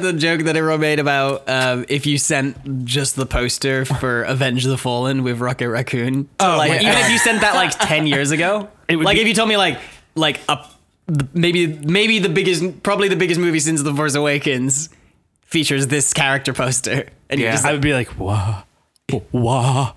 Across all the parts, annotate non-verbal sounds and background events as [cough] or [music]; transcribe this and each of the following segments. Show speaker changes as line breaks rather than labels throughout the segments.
the joke that everyone made about um, if you sent just the poster for [laughs] Avenge the Fallen with Rocket Raccoon. to,
Oh,
like
yeah.
even if you sent that like ten years ago, like
be-
if you told me like like a maybe maybe the biggest probably the biggest movie since The Force Awakens features this character poster, and
Yeah.
just
I would be like, wah, wah.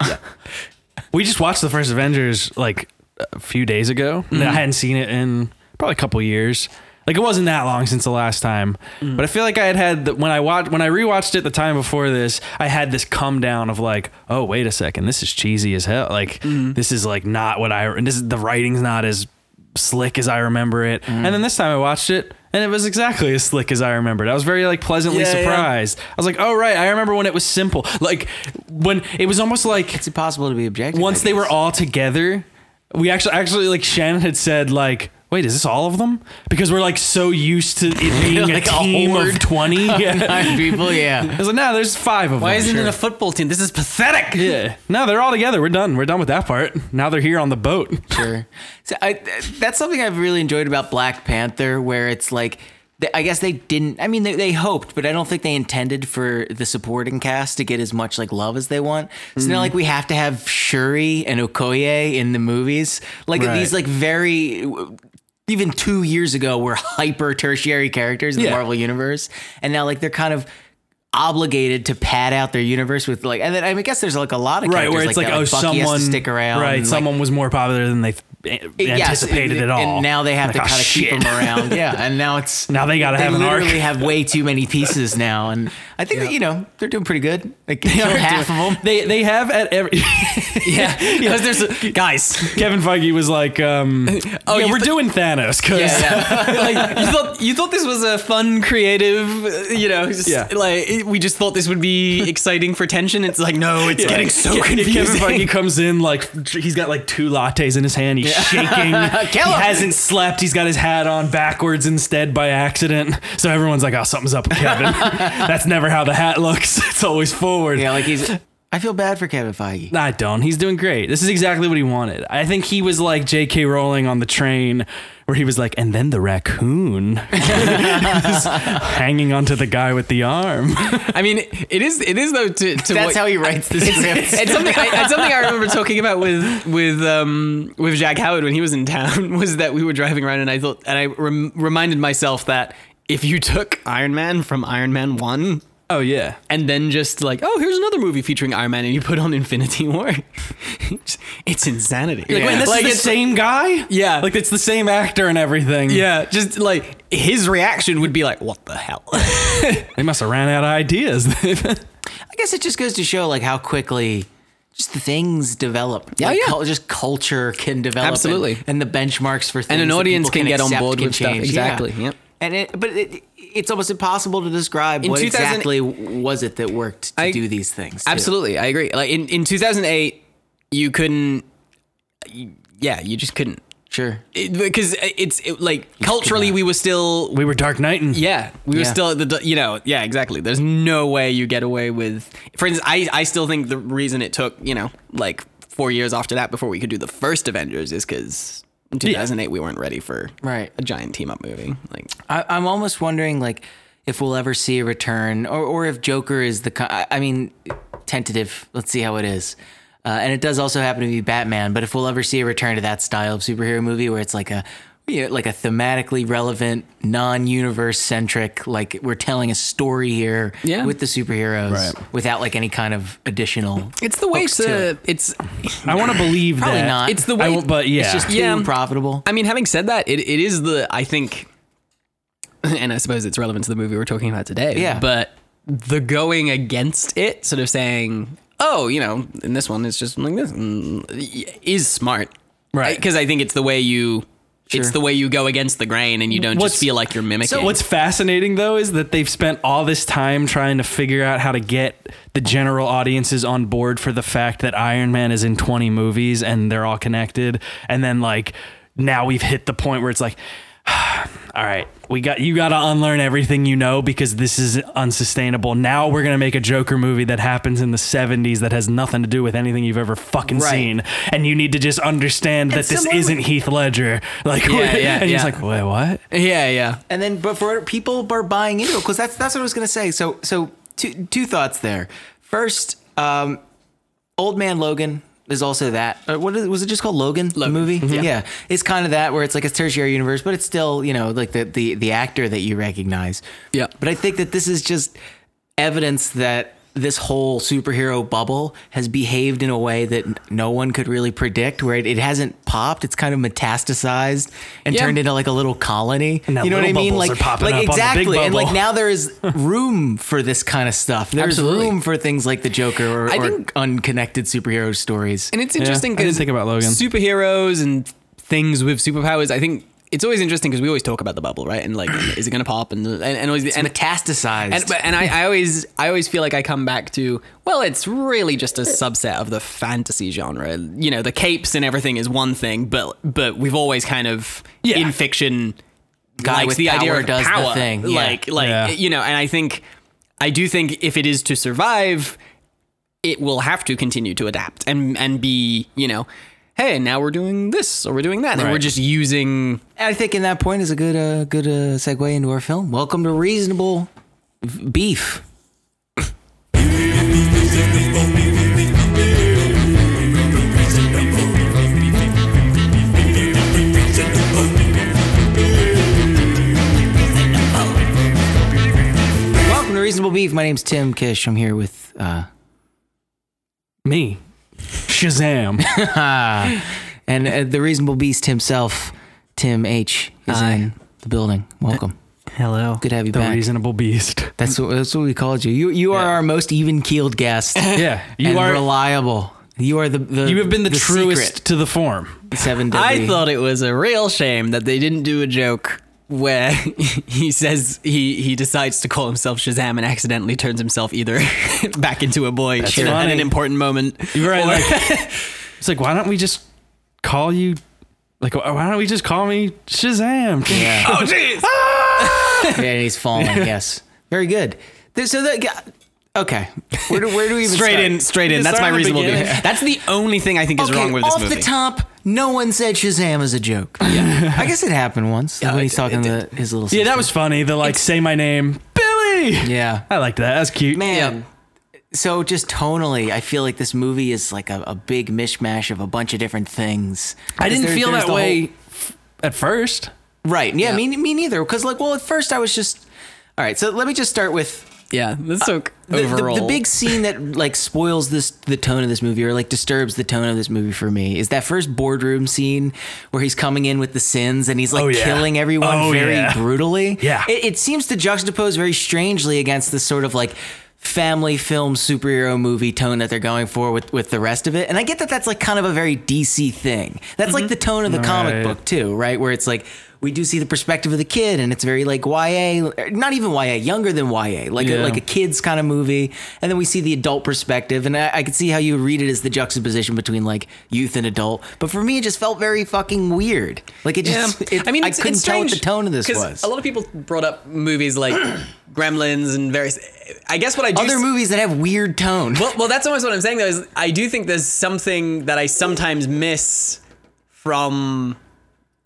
We just watched the first Avengers like a few days ago.
Mm-hmm.
I hadn't seen it in probably a couple years. Like it wasn't that long since the last time,
Mm.
but I feel like I had had the, when I watched when I rewatched it the time before this, I had this come down of like, oh wait a second, this is cheesy as hell. Like
Mm-hmm.
this is like not what I and this is the writing's not as slick as I remember it.
Mm.
And then this time I watched it and it was exactly as slick as I remembered. I was very like pleasantly
Yeah, yeah.
surprised. I was like, oh right, I remember when it was simple. Like when it was almost like
It's impossible to be objective.
once they were all together, we actually actually like Shannon had said like, wait, is this all of them? Because we're like so used to it being [laughs]
Like a
a team of
horde.
twenty. [laughs] [laughs] Yeah.
nine people.
I
Yeah.
was like, no, there's five of
why
them.
Why isn't
Sure.
it a football team? This is pathetic.
Yeah. No, they're all together. We're done. We're done with that part. Now they're here on the boat.
Sure. So I, that's something I've really enjoyed about Black Panther, where it's like, I guess they didn't. I mean, they, they hoped, but I don't think they intended for the supporting cast to get as much like love as they want. It's not mm-hmm. like we have to have Shuri and Okoye in the movies. Like
Right.
these, like very. Even two years ago, were hyper tertiary characters in
Yeah.
the Marvel universe, and now like they're kind of obligated to pad out their universe with like, and then I, mean, I guess there's like a lot of
Right, where it's like,
that,
oh,
Bucky
someone
stick around,
Right,
and, like,
someone was more popular than they th-
Yes,
anticipated
and,
at all.
And now they have
Like,
to
oh,
kind of keep them around. Yeah, and now it's [laughs]
Now they gotta
they
have an arc.
literally have way too many pieces now, and I think that, you know they're doing pretty good. Like [laughs] kill
are
half
doing-
of them.
They they have at every [laughs]
Yeah, because there's a, guys.
Kevin Feige was like, um, [laughs] oh, yeah, we're
th-
doing Thanos because
like you thought you thought this was a fun, creative, uh, you know, just,
Yeah.
like it- we just thought this would be exciting for tension. It's like no, it's getting so confusing.
Kevin Feige comes in like he's got like two lattes in his hand. He's shaking. he
him.
hasn't slept. He's got his hat on backwards instead by accident. So everyone's like, "Oh, something's up with Kevin." That's never how the hat looks. [laughs] It's always forward.
Yeah, like he's. I feel bad for Kevin Feige.
I don't. He's doing great. This is exactly what he wanted. I think he was like J.K. Rowling on the train, where he was like, and then the raccoon [laughs] hanging onto the guy with the arm.
I mean, it is it is though to, to
That's
what-
how he writes the [laughs] scripts.
it's something I, it's something I remember talking about with with um with Jack Howard when he was in town was that we were driving around and I thought and I rem- reminded myself that if you took Iron Man from Iron Man 1
Oh yeah.
and then just like oh here's another movie featuring Iron Man and you put on Infinity War it's, [laughs] it's insanity
Like, wait, this
Like,
is the
it's-
same guy?
Yeah.
Like it's the same actor and everything.
yeah just like his reaction would be like what the hell [laughs]
They must have ran out of ideas.
I guess it just goes to show like how quickly just things develop.
Yeah,
Like,
yeah.
cul- just culture can develop.
Absolutely.
And, the benchmarks for things
and an audience
people
can, get on board
can
with stuff exactly
Yeah.
yep
And it, but it, it's almost impossible to describe
In
what exactly was it that worked to
I-
do these things. too.
Absolutely, I agree. Like in, in 2008, you couldn't. you- yeah, you just couldn't
Sure.
It- because it's it, like culturally we were still.
we were Dark Knight and
yeah, we were still at the you know yeah exactly. There's no way you get away with. For instance, I I still think the reason it took you know like four years after that before we could do the first Avengers is because in 2008 we weren't ready for
Right.
a giant team up movie. Like
I, I'm almost wondering, like, if we'll ever see a return, or, or if Joker is the. I, I mean, tentative. Let's see how it is. Uh, and it does also happen to be Batman. But if we'll ever see a return to that style of superhero movie, where it's like a, you know, like a thematically relevant, non-universe centric, like we're telling a story here
Yeah.
with the superheroes,
Right.
without like any kind of additional.
it's the way
hooks
to,
to it.
it's
I want to believe
Probably
that.
not.
it's the
I
way
won't- but yeah.
It's just too
Yeah.
profitable.
I mean, having said that, it, it is the I think, and I suppose it's relevant to the movie we're talking about today.
Yeah.
But the going against it, sort of saying, "Oh, you know, in this one, it's just like this," mm, is smart,
Right.
Because I think it's the way you, it's the way you go against the grain, and you don't
What's-
just feel like you're mimicking.
So what's fascinating though is that they've spent all this time trying to figure out how to get the general audiences on board for the fact that Iron Man is in 20 movies and they're all connected and then like now we've hit the point where it's like [sighs] all right, we got you got to unlearn everything you know because this is unsustainable. Now we're gonna make a Joker movie that happens in the '70s that has nothing to do with anything you've ever fucking
Right.
seen, and you need to just understand that this isn't Heath Ledger. [laughs] Like,
Yeah, yeah,
and he's like, wait, what?
Yeah, yeah.
And then, but for people are buying into it because that's that's what I was gonna say. So, so two two thoughts there. First, um, Old Man Logan is also that. Uh, what is, was it just called Logan? The
Logan.
movie?
Mhm.
Yeah. it's kind of that where it's like a tertiary universe, but it's still you know like the the the actor that you recognize.
Yeah.
But I think that this is just evidence that this whole superhero bubble has behaved in a way that no one could really predict where it, it hasn't popped it's kind of metastasized and
Yeah.
turned into like a little colony
now
you know what i mean like like
up on the big
exactly and like now there is [laughs] room for this kind of stuff there's
Absolutely.
room for things like the joker or,
I
or
think-
unconnected superhero stories
And it's interesting
I didn't think about Logan.
superheroes and things with superpowers. I think it's always interesting because we always talk about the bubble, right? And like, [clears throat] is it going to pop? And and, and always and
metastasized
and, but- and I, I always I always feel like I come back to well, it's really just a subset of the fantasy genre. You know, the capes and everything is one thing, but but we've always kind of
Yeah.
in fiction
Guy
likes
with
the idea
power
of
does the thing, yeah.
Like like
Yeah.
you know, and I think I do think if it is to survive, it will have to continue to adapt and and be you know. Hey, now we're doing this or we're doing that, and
Right.
we're just using
I think in that point is a good uh, good uh, segue into our film. Welcome to Reasonable Beef. Welcome to Reasonable Beef. My name's Tim Kish. I'm here with uh,
Me, Shazam. [laughs]
and uh, the Reasonable Beast himself, Tim H, is
Hi.
in the building. Welcome.
hello.
Good to have you
the
back.
reasonable beast.
That's what that's what we called you. You you are our most even keeled guest. [laughs]
Yeah, you
and
are.
reliable. You are the, the
you have been the, truest
secret
to the form.
seven.
I thought it was a real shame that they didn't do a joke where [laughs] he says he he decides to call himself Shazam and accidentally turns himself either [laughs] back into a boy
That's
at
funny.
an important moment.
You're right.
or-
Like, [laughs] it's like, why don't we just call you? Like, why don't we just call me Shazam?
Yeah.
oh jeez.
yeah, and he's falling. yes, very good. There- So that okay. Where do where do we even
Straight
start?
in, straight in. That's my reasonable
beginning.
That's the only thing I think is
Okay,
wrong with this
off
movie.
the top, no one said Shazam as a joke. Yeah, I guess it happened once
Yeah,
when he's talking to his little.
Yeah, that was funny. The like, say my name, Billy.
Yeah,
I liked that. That's cute.
man. So just tonally, I feel like this movie is like a, a big mishmash of a bunch of different things.
I didn't
There-
feel that way
whole-
at first.
Right. Yeah,
Yeah.
Me, me neither. Because like, well, at first I was just. All right. So let me just start with
yeah, let's uh, talk
the, the-
overall.
the big scene that like spoils this the tone of this movie or like disturbs the tone of this movie for me is that first boardroom scene where he's coming in with the sins and he's like
Oh, yeah.
killing everyone
Oh,
very
yeah.
brutally.
Yeah.
It, it seems to juxtapose very strangely against this sort of like family film superhero movie tone that they're going for with with the rest of it. And I get that that's like kind of a very DC thing. That's like mm-hmm. the tone of the comic
Right.
book too, right? Where it's like we do see the perspective of the kid and it's very like YA, not even YA, younger than YA, like a, like a kid's kind of movie. And then we see the adult perspective and I, I could see how you read it as the juxtaposition between like youth and adult. But for me it just felt very fucking weird. Like it
Yeah,
just it,
I mean,
I couldn't tell what the tone of this was.
A lot of people brought up movies like [clears throat] Gremlins and various. I guess what I do
Other
s-
movies that have weird tone.
Well, well, that's [laughs] almost what I'm saying though. Is I do think there's something that I sometimes miss from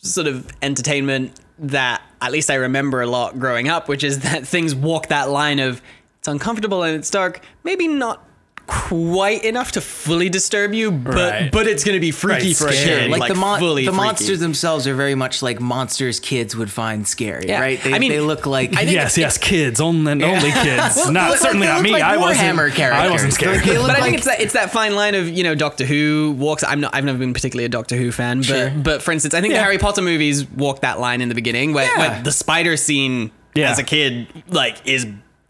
sort of entertainment that at least I remember a lot growing up, which is that things walk that line of it's uncomfortable and it's dark, maybe not quite enough to fully disturb you, but
Right.
but it's gonna be freaky
Right,
for
scary.
sure.
like, the mon-
fully
the monsters themselves are very much like monsters kids would find scary,
Yeah.
right? They,
I mean,
they look like
I think
yes, yes, kids, only, only kids. [laughs]
Well,
not
like,
certainly
they
not
look
me.
like
I wasn't.
Warhammer
I wasn't scared.
They look
but I think it's that it's that fine line of you know Doctor Who walks. I'm not. I've never been particularly a Doctor Who fan, but
Sure.
but for instance, I think the Harry Potter movies walk that line in the beginning, where,
Yeah.
where the spider scene
Yeah.
as a kid like is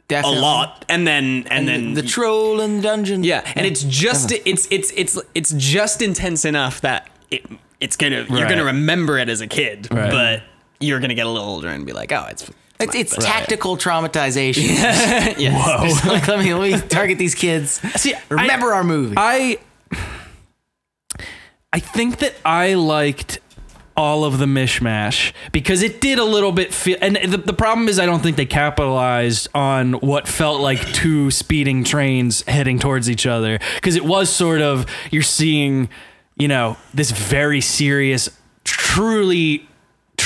Definitely.
a lot, and then and, then
the troll in the dungeon.
yeah, and it's just it's it's it's it's just intense enough that it it's gonna you're gonna remember it as a kid,
Right.
but you're gonna get a little older and be like, oh, it's.
It's, it's
fine,
tactical traumatization. [laughs]
yes. [laughs] [laughs]
like, let me let me target these kids.
See,
Remember
I,
our movie.
I I think that I liked all of the mishmash because it did a little bit feel and the, the problem is I don't think they capitalized on what felt like two speeding trains heading towards each other because it was sort of you're seeing you know this very serious truly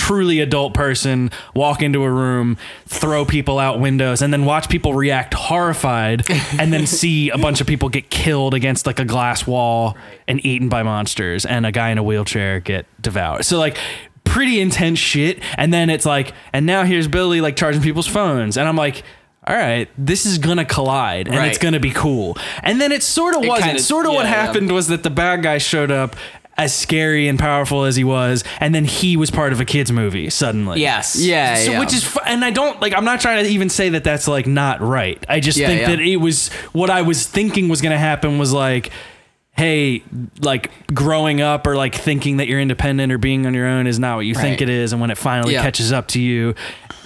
truly adult person walk into a room, throw people out windows, and then watch people react horrified, and then [laughs] see a bunch of people get killed against like a glass wall and eaten by monsters, and a guy in a wheelchair get devoured. So like pretty intense shit. And then it's like, and now here's Billy like charging people's phones, and I'm like. All right, this is gonna collide and it's gonna be cool. And then it sort of wasn't. sort of what
yeah, yeah.
happened was that the bad guy showed up as scary and powerful as he was, and then he was part of a kids movie suddenly.
Yes.
Yeah,
So,
yeah.
which is, fu- and I don't like. I'm not trying to even say that that's like not right. I just
Yeah,
think
yeah.
that it was what I was thinking was going to happen was like, hey, like growing up or like thinking that you're independent or being on your own is not what you think it is, and when it finally
Yeah.
catches up to you.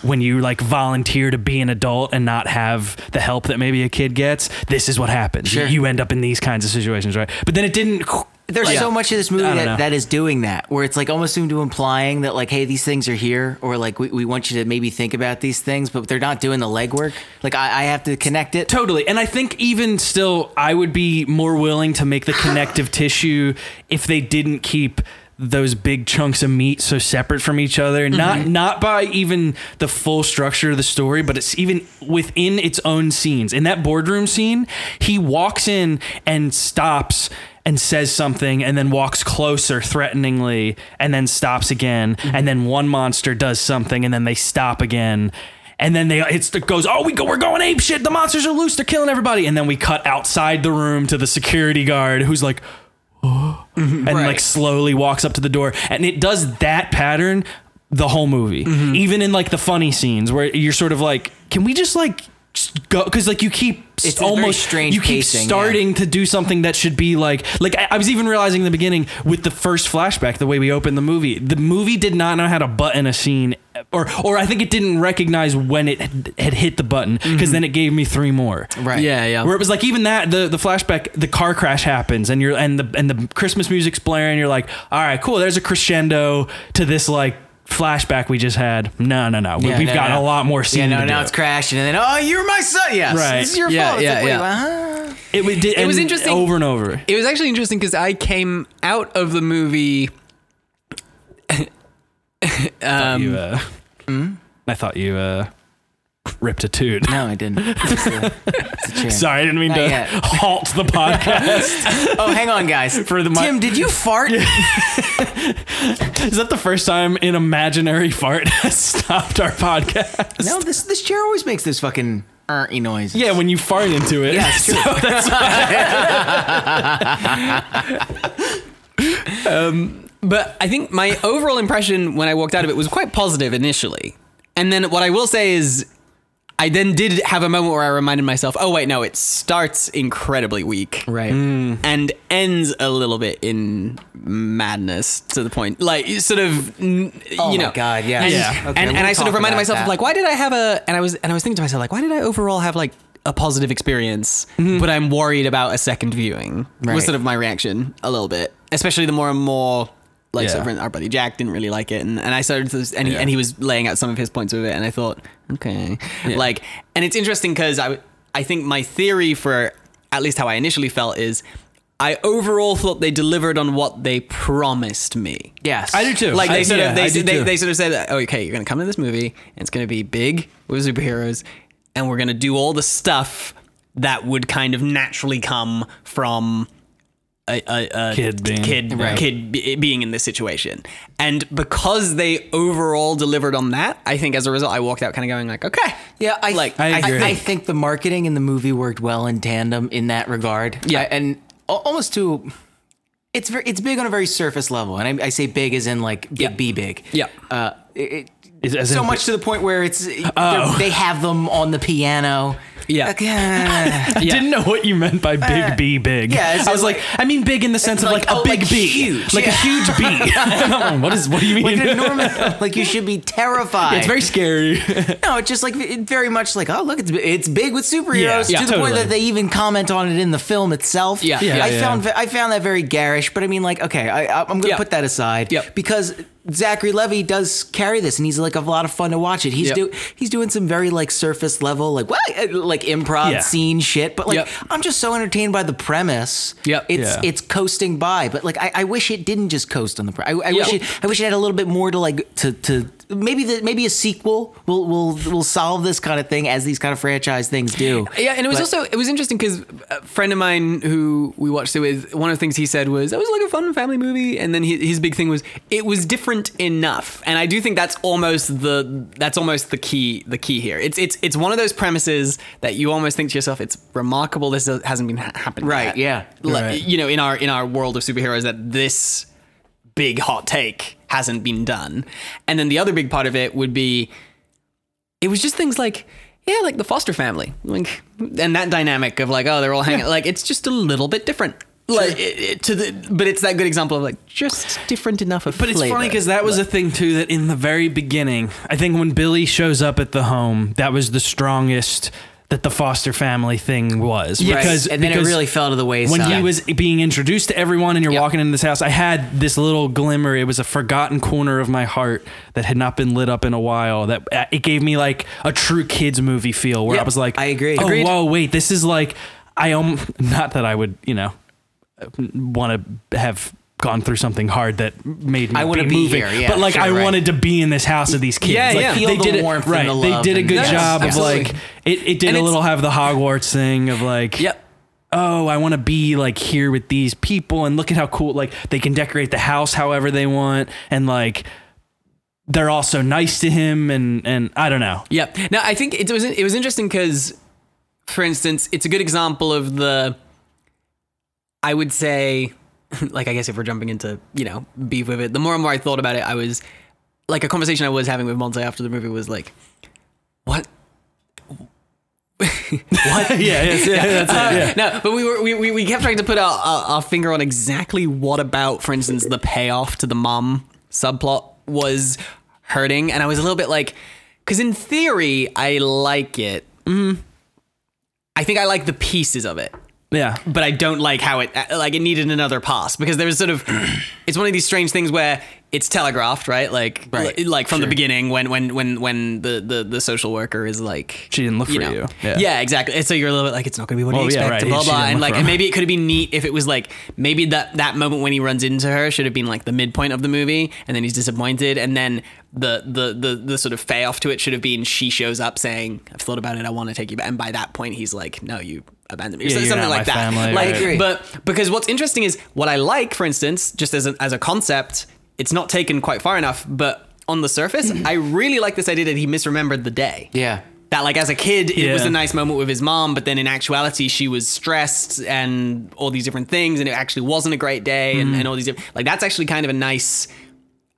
When you like volunteer to be an adult and not have the help that maybe a kid gets, this is what happens.
Sure.
You end up in these kinds of situations, right? But then it didn't.
There's
like-
so much of this movie
I don't know.
that, that is doing that, where it's like almost into implying that like, hey, these things are here, or like we, we want you to maybe think about these things, but they're not doing the legwork. Like I, I have to connect it.
Totally. And I think even still, I would be more willing to make the connective [gasps] tissue if they didn't keep those big chunks of meat so separate from each other mm-hmm. not not by even the full structure of the story but it's even within its own scenes in that boardroom scene he walks in and stops and says something and then walks closer threateningly and then stops again and then one monster does something and then they stop again and then they it's, it goes, oh, we go, we're going ape shit. The monsters are loose. They're killing everybody. And then we cut outside the room to the security guard who's like, oh, [gasps] and like slowly walks up to the door. And it does that pattern the whole movie,
Mm-hmm.
even in like the funny scenes where you're sort of like, can we just like go? Because like you keep
It's
almost
strange
you keep
pacing, yeah.
starting to do something that should be like like I, I was even realizing in the beginning with the first flashback the way we opened the movie the movie did not know how to button a scene or or I think it didn't recognize when it had, had hit the button because mm-hmm. then it gave me three more
Right.
Yeah, yeah.
where it was like even that the the flashback the car crash happens and you're and the and the Christmas music's blaring you're like all right cool there's a crescendo to this like flashback we just had no no no we,
Yeah,
we've
no,
got
no.
a lot more scene
Yeah, no,
to
now
do.
it's crashing, and then oh, you're my son. Yes,
Right.
This is your
Yeah,
fault. It's
yeah,
like, wait,
yeah.
huh?
it, was- did,
It was interesting.
over and over
It was actually interesting because I came out of the movie.
thought you, uh, I thought you uh, ripped a toot.
No, I didn't. It's a, it's a chair. [laughs]
Sorry, I didn't mean
Not
to
yet.
halt the podcast. [laughs]
Oh, hang on, guys.
For the mi-
Tim, did you fart? [laughs]
Is that the first time an imaginary fart has stopped our podcast?
no, this this chair always makes this fucking er noise.
Yeah, when you fart into it.
Yeah, it's true.
But I think my overall impression when I walked out of it was quite positive initially. And then what I will say is I then did have a moment where I reminded myself, oh wait, no, it starts incredibly weak.
Right. Mm.
And ends a little bit in madness to the point, like sort of, n-
Oh
you
my
know,
God, yeah,
and,
Yeah.
Okay,
and, and I sort of reminded myself
that.
of like, why did I have a? And I was and I was thinking to myself like, why did I overall have like a positive experience, mm-hmm. but I'm worried about a second viewing.
Right.
Was sort of my reaction a little bit, especially the more and more like
Yeah.
sort of our buddy Jack didn't really like it, and, and I started to, and he,
Yeah.
and he was laying out some of his points of it, and I thought, okay, like, and it's interesting because I I think my theory for at least how I initially felt is. I overall thought they delivered on what they promised me.
Yes.
I do too.
Like they
I-
sort
yeah,
of they,
do
they,
too.
they sort of said, oh, okay, you're gonna come to this movie and it's gonna be big with superheroes, and we're gonna do all the stuff that would kind of naturally come from a, a, a
Kid being-
kid
Right.
kid be- being in this situation. And because they overall delivered on that, I think as a result, I walked out kind of going like, okay,
Yeah, I
like
I agree.
I, think the marketing in the movie worked well in tandem in that regard.
Yeah.
I- and almost to it's very it's big on a very surface level, and I, I say big as in like big
Yeah.
B big.
Yeah.
Uh, it, it-
Is- as
so
in-
much to the point where it's
Oh.
they have them on the piano.
Yeah.
Uh, [laughs]
I didn't know what you meant by big B big.
yeah, it's
I was
like-
like, I mean big in the sense of
like,
like, a
oh,
big
like
B,
huge,
like
yeah.
a huge B. [laughs] [laughs] what is? What do you mean?
like an enormous, like you should be terrified.
it's very scary.
No, it's just like it very much like oh look, it's it's big with superheroes
Yeah,
to
yeah,
the point that they even comment on it in the film itself.
Yeah.
Yeah,
I
yeah.
found I found that very garish, but I mean like okay, I I'm gonna
Yeah.
put that aside. Because Zachary Levi does carry this, and he's like a lot of fun to watch it. He's
Yep.
do he's doing some very like surface level, like what, uh, like improv
Yeah.
scene shit. But like,
Yep.
I'm just so entertained by the premise.
Yep.
it's
Yeah.
it's coasting by. But like, I, I wish it didn't just coast on the. Pre- I, I wish it. I wish it had a little bit more to like to to maybe the maybe a sequel will will will solve this kind of thing as these kind of franchise things do.
Yeah, and it was
But-
also it was interesting because a friend of mine who we watched it with, one of the things he said was, "That was like a fun family movie," and then he, his big thing was, "It was different enough," and I do think that's almost the that's almost the key the key here. It's it's it's one of those premises that you almost think to yourself, "It's remarkable this hasn't been ha- happened."
Right,
yet."
yeah.
Like,
Right.
you know, in our in our world of superheroes, that this big hot take hasn't been done, and then the other big part of it would be it was just things like yeah like the foster family. Like and that dynamic of like oh they're all hanging like it's just a little bit different. Like it, it- to the but it's that good example of like just different enough of
But it's funny because that was a thing too that in the very beginning, I think when Billy shows up at the home, that was the strongest that the foster family thing was.
Right.
Because
and then it really fell to the wayside.
when he was being introduced to everyone and you're
Yep.
walking into this house, I had this little glimmer. It was a forgotten corner of my heart that had not been lit up in a while. That uh, it gave me like a true kids movie feel where I was like,
I agree.
Oh,
Agreed.
whoa, wait, this is like I um [laughs] not that I would you know want to have gone through something hard that made me
I
be
be
moving,
here, yeah,
but like
sure,
I
right.
wanted to be in this house of these kids.
Yeah,
like,
yeah.
Feel
they
the
did it
warmth and
right.
the
they did a good
Yes,
job of like it. It did
And
a little have the Hogwarts thing of like
yep
oh, I want to be like here with these people and look at how cool like they can decorate the house however they want and like they're all so nice to him and and I don't know.
Yep. Now I think it was it was interesting because, for instance, it's a good example of the. I would say, [laughs] like I guess if we're jumping into you know beef with it, the more and more I thought about it, I was like a conversation I was having with Monte after the movie was like, what. [laughs] What? [laughs]
yeah, yes, yeah, that's it. Yeah.
No, but we were we, we, we kept trying to put our, our, our finger on exactly what about, for instance, the payoff to the mom subplot was hurting, and I was a little bit like, because in theory I like it. Mm, I think I like the pieces of it,
Yeah.
but I don't like how it like it needed another pass because there was sort of [clears throat] it's one of these strange things where it's telegraphed, right? Like
Right.
li- like from the beginning when when when when the the, the social worker is like
She didn't look for
know.
you.
Yeah.
Yeah.
exactly. And so you're a little bit like it's not going to be what
Well,
you
yeah,
expect,
right.
and blah blah, and like and maybe it could have been neat if it was like maybe that that moment when he runs into her should have been like the midpoint of the movie, and then he's disappointed, and then the the the the sort of payoff to it should have been she shows up saying I've thought about it, I want to take you back, and by that point he's like no you abandoned me,
Yeah,
So
you're
something like that.
family,
like,
right.
But because what's interesting is what I like, for instance, just as a, as a concept, it's not taken quite far enough, but on the surface, [clears throat] I really like this idea that he misremembered the day.
yeah.
That like as a kid, it was a nice moment with his mom, but then in actuality, she was stressed and all these different things, and it actually wasn't a great day, and, and all these different like that's actually kind of a nice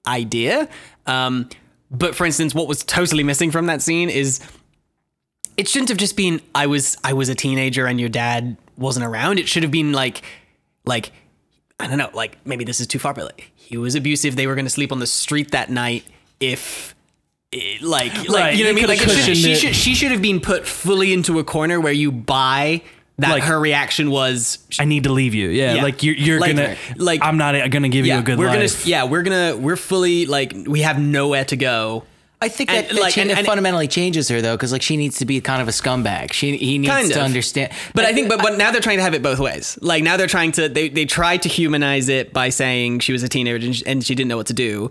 idea. Um, but for instance, what was totally missing from that scene is it shouldn't have just been I was I was a teenager and your dad wasn't around. It should have been like like I don't know, like maybe this is too far, but like he was abusive. They were going to sleep on the street that night if eh, like like
Right,
you know what I mean like it should, she should she should have been put fully into a corner where you buy that
Like-
her reaction was
I need to leave you. Yeah,
Yeah.
like you're, you're
Like-
gonna
like-
I'm not gonna give you a good
we're
life.
gonna yeah we're gonna we're fully like we have nowhere to go
I think
And,
that, that
like,
cha-
and-
it
and-
fundamentally changes her though, because like she needs to be kind of a scumbag. She he needs
Kind
to
of.
understand.
But I think, but but now they're trying to have it both ways. Like now they're trying to they they tried to humanize it by saying she was a teenager and she, and she didn't know what to do.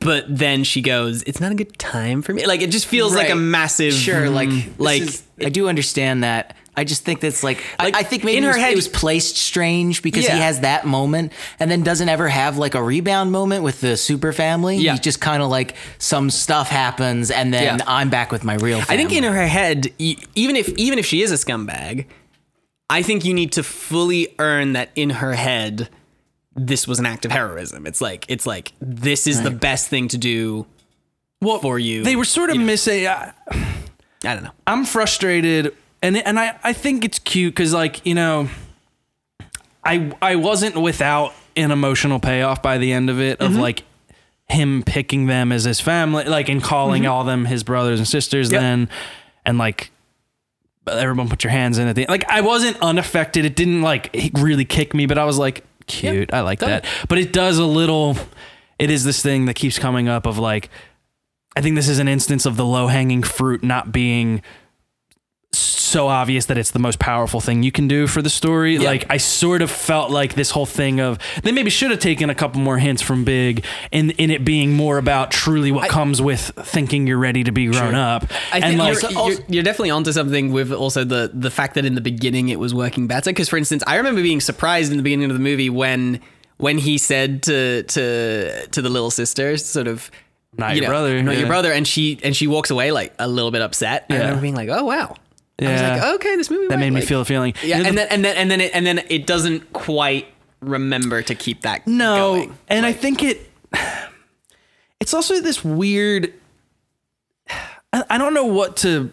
But then she goes, "It's not a good time for me." Like it just feels like a massive
sure, like mm,
like
like I do understand that. I just think that's like,
Like,
I, I think maybe
in
in
her
her
head-
it was placed strange because
Yeah.
he has that moment and then doesn't ever have like a rebound moment with the super family.
Yeah.
He's just kind of like some stuff happens and then
Yeah.
I'm back with my real. Family.
I think in her head, even if even if she is a scumbag, I think you need to fully earn that in her head. This was an act of heroism. It's like it's like this is the best thing to do for you.
they were sort of missing. I,
I don't know.
I'm frustrated, and and I I think it's cute because like you know, I I wasn't without an emotional payoff by the end of it of mm-hmm. like him picking them as his family, like and calling mm-hmm. all them his brothers and sisters.
Yep.
Then and like. Everyone put your hands in at the like I wasn't unaffected. It didn't like really kick me, but I was like cute. I like that. But it does a little it is this thing that keeps coming up of like, I think this is an instance of the low hanging fruit not being so obvious that it's the most powerful thing you can do for the story. Like I sort of felt like this whole thing of they maybe should have taken a couple more hints from Big in in it being more about truly what comes with thinking you're ready to be grown up.
I
and
think
like
you're, you're, you're definitely onto something with also the the fact that in the beginning it was working better. Because for instance, I remember being surprised in the beginning of the movie when when he said to to to the little sister, sort of.
Not
you
your brother,
not
yeah.
your brother, and she and she walks away like a little bit upset. And I remember being like, "Oh wow!" I was
Yeah.
like, "Okay, this movie."
that
went,
made me feel a feeling.
Yeah,
You know,
and
the-
then and then and then it, and then it doesn't quite remember to keep that.
No,
going.
and I think it. It's also this weird. I, I don't know what to.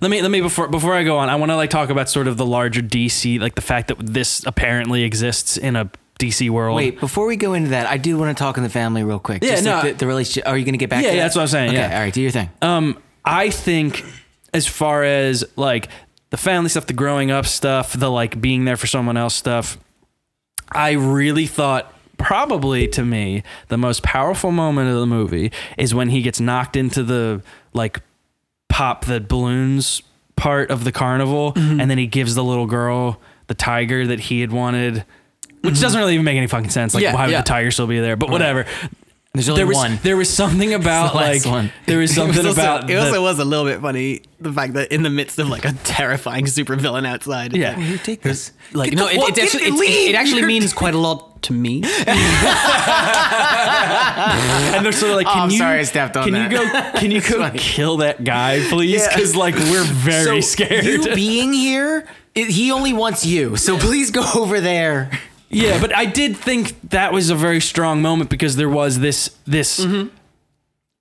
Let me let me before before I go on. I want to like talk about sort of the larger DC, like the fact that this apparently exists in a DC world.
Wait, before we go into that, I do want to talk in the family real quick.
Yeah,
Just like
no,
the, the relationship. Are you going to get back?
Yeah,
to
yeah,
that?
that's what I'm saying,
Okay,
yeah.
all right, do your thing.
Um, I think as far as like the family stuff, the growing up stuff, the like being there for someone else stuff, I really thought probably to me the most powerful moment of the movie is when he gets knocked into the like pop the balloons part of the carnival mm-hmm. and then he gives the little girl the tiger that he had wanted which mm-hmm. doesn't really even make any fucking sense. Like
Yeah,
why would
yeah.
the tiger still be there? But whatever
There's only
there was
one.
there was something [laughs] about
the
like
one.
there was [laughs]
It was
something
also-
about
it
the-
also was a little bit funny the fact that in the midst of like a terrifying supervillain outside,
Yeah.
like,
take this.
like
Get
no,
the
it,
get
actually,
it,
it actually means quite a lot to me. [laughs]
and they're sort of like,
Oh,
can
I'm
you,
sorry I stepped on
can
that.
you go, can you go
funny.
kill that guy, please?
Yeah.
Because like we're very
So,
scared.
You being here, it, he only wants you. So please go over there.
Yeah, but I did think that was a very strong moment because there was this this.
Mm-hmm.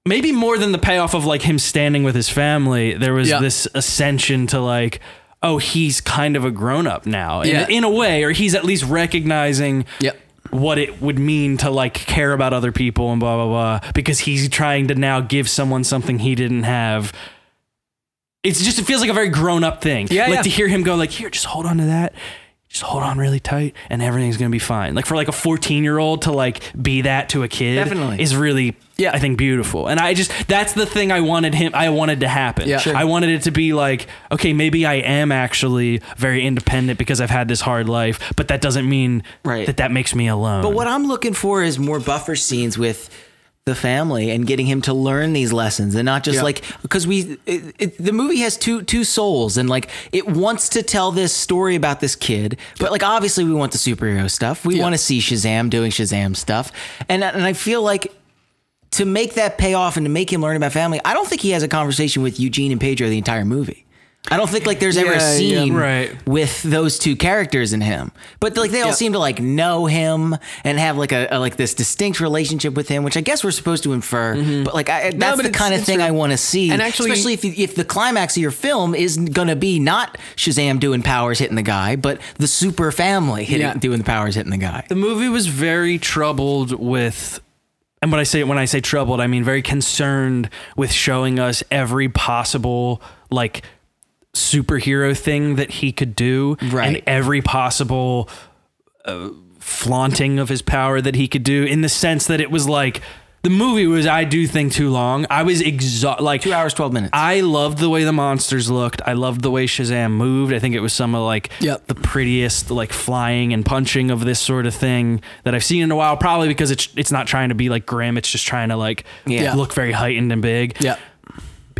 Maybe more than the payoff of like him standing with his family, there was
Yeah.
this ascension to like, oh, he's kind of a grown up now, in, in a way, or he's at least recognizing
Yep.
what it would mean to like care about other people and blah blah blah because he's trying to now give someone something he didn't have it's just it feels like a very grown up thing
Yeah,
like
yeah.
to hear him go like here just hold on to that just hold on really tight and everything's gonna be fine like for like a 14 year old to like be that to a kid
Definitely.
is really
Yeah.
i think beautiful and i just that's the thing i wanted him i wanted to happen
Yeah. Sure.
i wanted it to be like okay maybe i am actually very independent because i've had this hard life but that doesn't mean
Right.
that that makes me alone
But what I'm looking for is more buffer scenes with the family and getting him to learn these lessons and not just
Yeah.
like because we it, it, the movie has two two souls and like it wants to tell this story about this kid but like obviously we want the superhero stuff we
Yeah.
want to see Shazam doing Shazam stuff and and I feel like to make that pay off and to make him learn about family I don't think he has a conversation with Eugene and Pedro the entire movie I don't think like there's ever a
Yeah, yeah.
scene
Right.
with those two characters in him. But like they all
Yeah.
seem to like know him and have like a, a like this distinct relationship with him, which I guess we're supposed to infer. But like I, that's
Mm-hmm. but
the kind of thing
true.
I want to see.
And actually-
especially if you, if the climax of your film is going to be not Shazam doing powers hitting the guy, but the super family hitting
Yeah.
doing the powers hitting the guy.
the movie was very troubled with and when I say when I say troubled, I mean very concerned with showing us every possible like superhero thing that he could do
Right.
and every possible uh, flaunting of his power that he could do in the sense that it was like the movie was I do think too long. I was exhausted like
Two hours, twelve minutes.
I loved the way the monsters looked. I loved the way Shazam moved. I think it was some of like
Yep.
the prettiest like flying and punching of this sort of thing that I've seen in a while. Probably because it's it's not trying to be like grim. It's just trying to like
Yeah.
look very heightened and big.
Yeah.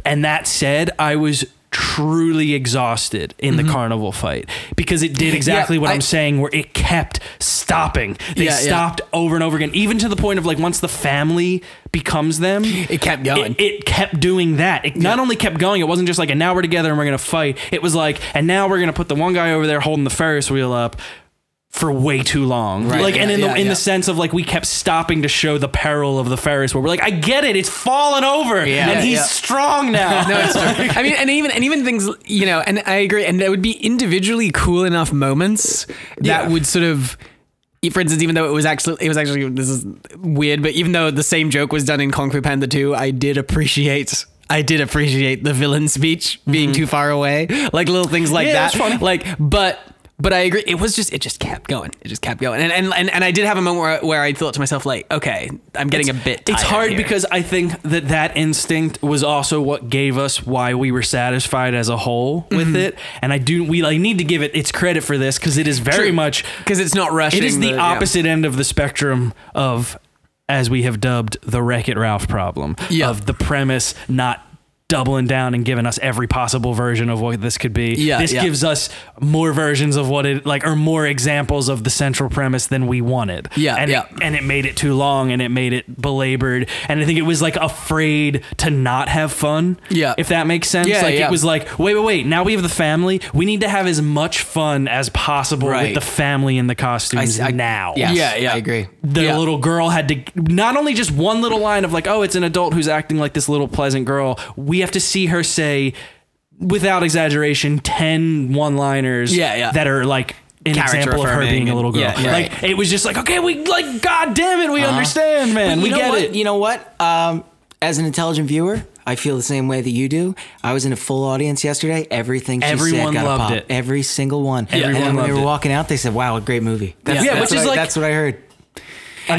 And that said, I was truly exhausted in the mm-hmm. carnival fight because it did exactly
Yeah,
what
I-
I'm saying where it kept stopping. They
Yeah, yeah.
stopped over and over again, even to the point of like once the family becomes them,
It kept going.
It, it kept doing that. It not only kept going, it wasn't just like, and now we're together and we're gonna fight. It was like, and now we're gonna put the one guy over there holding the Ferris wheel up for way too long.
Right,
Like, and
yeah,
in the in
yeah.
the sense of like we kept stopping to show the peril of the Ferris wheel. We're like, I get it, it's fallen over,
Yeah.
and he's
Yeah.
strong [laughs] now.
No, it's true. I mean, and even and even things you know, and I agree, and there would be individually cool enough moments that
Yeah.
would sort of. For instance, even though it was actually it was actually this is weird, but even though the same joke was done in Kung Fu Panda 2, I did appreciate I did appreciate the villain speech being too far away, like little things like
Mm-hmm. Yeah,
that.
funny.
Like, but but I agree. It was just it just kept going. It just kept going. And and and, and I did have a moment where, where I thought to myself like, okay, I'm getting a bit.
It's hard
here.
because I think that that instinct was also what gave us why we were satisfied as a whole with
Mm-hmm.
it. And I do we like need to give it its credit for this because it is very
True.
much
'Cause it's not rushing
It is the,
the- yeah.
opposite end of the spectrum of as we have dubbed the Wreck It Ralph problem
Yeah.
of the premise not doubling down and giving us every possible version of what this could be.
Yeah,
this
yeah.
gives us more versions of what it like or more examples of the central premise than we wanted.
Yeah,
and
yeah.
It, and it made it too long and it made it belabored and I think it was like afraid to not have fun.
Yeah.
if that makes sense.
Yeah,
like
yeah.
it was like wait, wait, wait. Now we have the family. We need to have as much fun as possible
Right.
with the family in the costumes
I-
now.
Yes,
Yeah, yeah.
I agree.
The
Yeah.
little girl had to not only just one little line of like, oh, it's an adult who's acting like this little pleasant girl. We have to see her say, without exaggeration, 10 one liners
Yeah, yeah.
that are like an
Character
example of her being a little girl.
and- yeah,
like it was just like, okay, we like, god damn it, we understand, man. We get
what?
it.
You know what? Um, as an intelligent viewer, I feel the same way that you do. I was in a full audience yesterday. Everything she
Everyone
said got a
loved
pop.
it.
Every single one.
Everyone
and when they were
it.
walking out, they said, "Wow, a great movie." That's,
Yeah,
that's
which is
I-
like-
that's what I heard.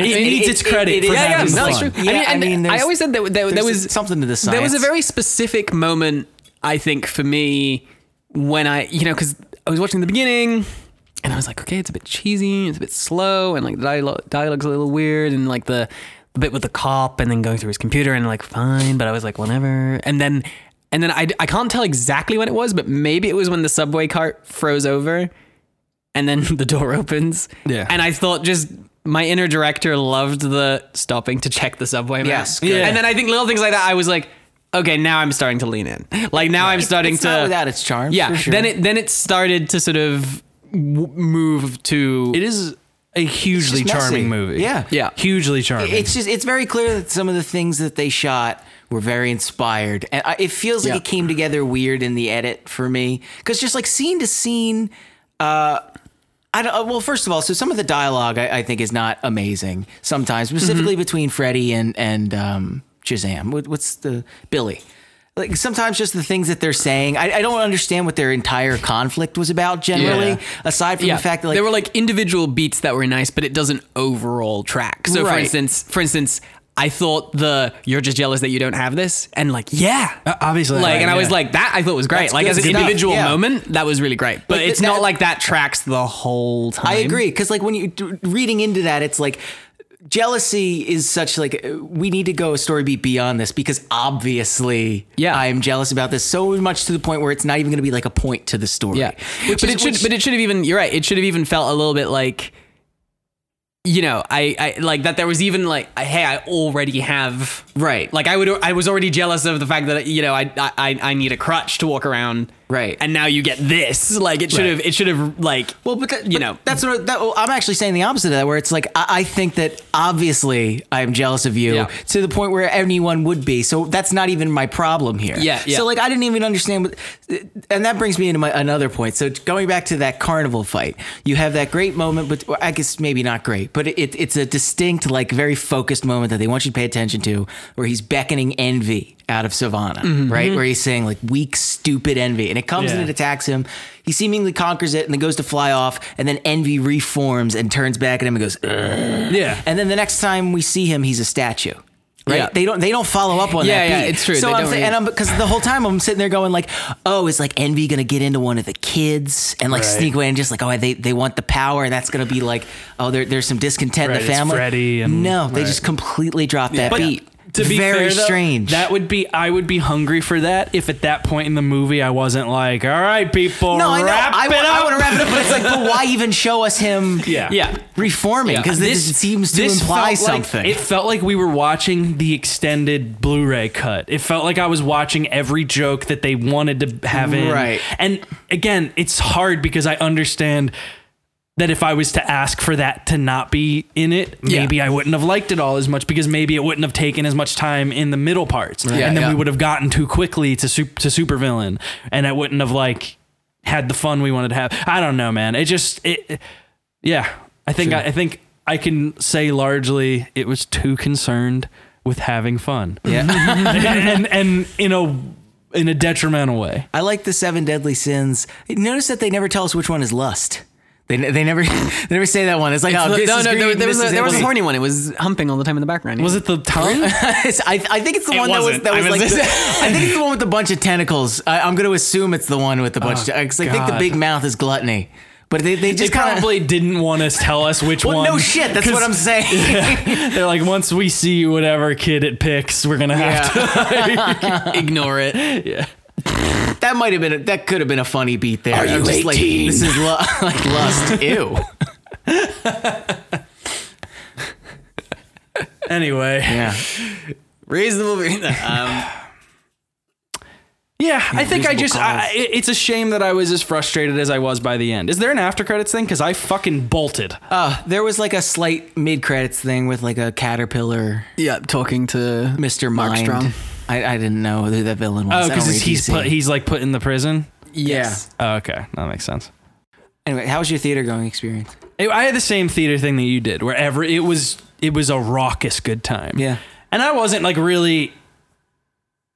It, it needs its credit for having
is-
no, true.
Yeah,
I mean,
I mean,
I always said that there, there was
something to the science.
There was a very specific moment, I think, for me when I, you know, because I was watching the beginning and I was like, okay, it's a bit cheesy, it's a bit slow, and like the dialogue, dialogue's a little weird, and like the, the bit with the cop and then going through his computer and like fine, but I was like, whatever. And then, and then I, I can't tell exactly when it was, but maybe it was when the subway cart froze over and then [laughs] the door opens.
Yeah.
And I thought just my inner director loved the stopping to check the subway map.
Yes.
Yeah.
And then I think little things like that, I was like, okay, now I'm starting to lean in. Like now I'm starting
it's
to.
without its charm.
yeah.
sure.
Then it then it started to sort of w- move to.
It is a hugely charming movie.
Yeah.
Yeah.
Hugely charming.
It's just it's very clear that some of the things that they shot were very inspired, and I, it feels like
Yeah.
it came together weird in the edit for me because just like scene to scene. Uh, I don't, well, first of all, so some of the dialogue I, I think is not amazing sometimes, specifically between Freddy and and um, Shazam. What, what's the Billy? Like sometimes just the things that they're saying, I, I don't understand what their entire conflict was about. Generally,
Yeah.
aside from
yeah,
the fact that like
there were like individual beats that were nice, but it doesn't overall track. So for instance, for instance, I thought the "you're just jealous that you don't have this," and like, yeah,
Uh, obviously,
like, and I was like, that I thought was great.
That's
like as an individual
yeah.
moment, that was really great. But
Like,
it's
that-
not like that tracks the whole time.
I agree because like when you reading into that, it's like jealousy is such like we need to go a story beat beyond this because obviously
Yeah.
I am jealous about this so much to the point where it's not even going to be like a point to the story.
Yeah,
which
but
is,
it should.
which-
but it should have even. You're right. It should have even felt a little bit like. You know, I, I like that there was even like, hey, I already have
Right.
Like I would, I was already jealous of the fact that you know I, I, I need a crutch to walk around.
Right.
And now you get this. Like it should have, it should have like.
Well, but that,
you know,
that's what that, well, I'm actually saying the opposite of that, where it's like I, I think that obviously I am jealous of you
Yeah.
to the point where anyone would be. So that's not even my problem here.
Yeah, yeah.
So like I didn't even understand, what, and that brings me into my another point. So going back to that carnival fight, you have that great moment, but I guess maybe not great, but it, it's a distinct, like very focused moment that they want you to pay attention to, where he's beckoning envy out of Sivana,
Mm-hmm.
right? Where he's saying like weak, stupid envy, and it comes
Yeah.
and it attacks him. He seemingly conquers it and then goes to fly off, and then envy reforms and turns back at him and goes, "Ugh."
yeah.
and then the next time we see him, he's a statue. Right?
Yeah.
They don't. They don't follow up on
Yeah,
that.
yeah,
beat.
it's true.
So
They
I'm saying,
really-
and I'm because the whole time I'm sitting there going like, oh, is like envy gonna get into one of the kids and like
Right.
sneak away and just like, oh, they they want the power and that's gonna be like, oh, there, there's some discontent
Right,
in the family.
Freddy and-
no, they
right.
just completely drop that
But
beat.
To be
very
fair, though,
strange.
That would be I would be hungry for that if at that point in the movie I wasn't like, all right, people,
no, I know.
wrap
I,
it
wa- I
up.
want to wrap it up, but it's like, but why even show us him? [laughs]
Yeah.
yeah.
reforming because this, seems to
this
imply
felt like-
something.
it felt like we were watching the extended Blu-ray cut. It felt like I was watching every joke that they wanted to have in.
Right.
And again, it's hard because I understand that if I was to ask for that to not be in it,
Yeah.
maybe I wouldn't have liked it all as much because maybe it wouldn't have taken as much time in the middle parts,
Yeah,
and then
yeah.
we would have gotten too quickly to super, to supervillain, and I wouldn't have like had the fun we wanted to have. I don't know, man. It just it, yeah. I think I, I think I can say largely it was too concerned with having fun,
yeah. [laughs]
and and in a in a detrimental way.
I like the seven deadly sins. Notice that they never tell us which one is lust. They, they never [laughs] they never say that one. It's like oh,
no,
this
no,
is
there,
green,
there was a, there was a horny one. It was humping all the time in the background.
Was it the tongue? [laughs]
I, I think it's the
It
one that was
wasn't.
that was
I was
like.
just-
The, [laughs] I think it's the one with the bunch of tentacles. I, I'm going to assume it's the one with the bunch.
Oh,
of, 'cause I think the big mouth is gluttony, but they they
They
just kind of.
probably didn't want us tell us which one.
Well,
one.
no shit. That's what I'm saying.
They're like, once we see whatever kid it picks, we're gonna have to.
Ignore it.
Yeah.
That might have been. A, that could have been a funny beat there.
Are you
I'm just like,
18?
this is lu- [laughs] like lust. Ew.
Anyway.
Yeah.
Raise the movie. Um,
Yeah, I think I just. I, it's a shame that I was as frustrated as I was by the end. Is there an after credits thing? Because I fucking bolted.
Uh, there was like a slight mid credits thing with like a caterpillar,
yeah, talking to
Mr.
Mark
Mind.
Strong.
I, I didn't know who that villain was.
Oh, because he's put, he's like put in the prison.
Yes.
Oh, okay, that makes sense.
Anyway, how was your theater going experience?
I- I had the same theater thing that you did, wherever it was, it was a raucous good time.
Yeah.
and I wasn't like really.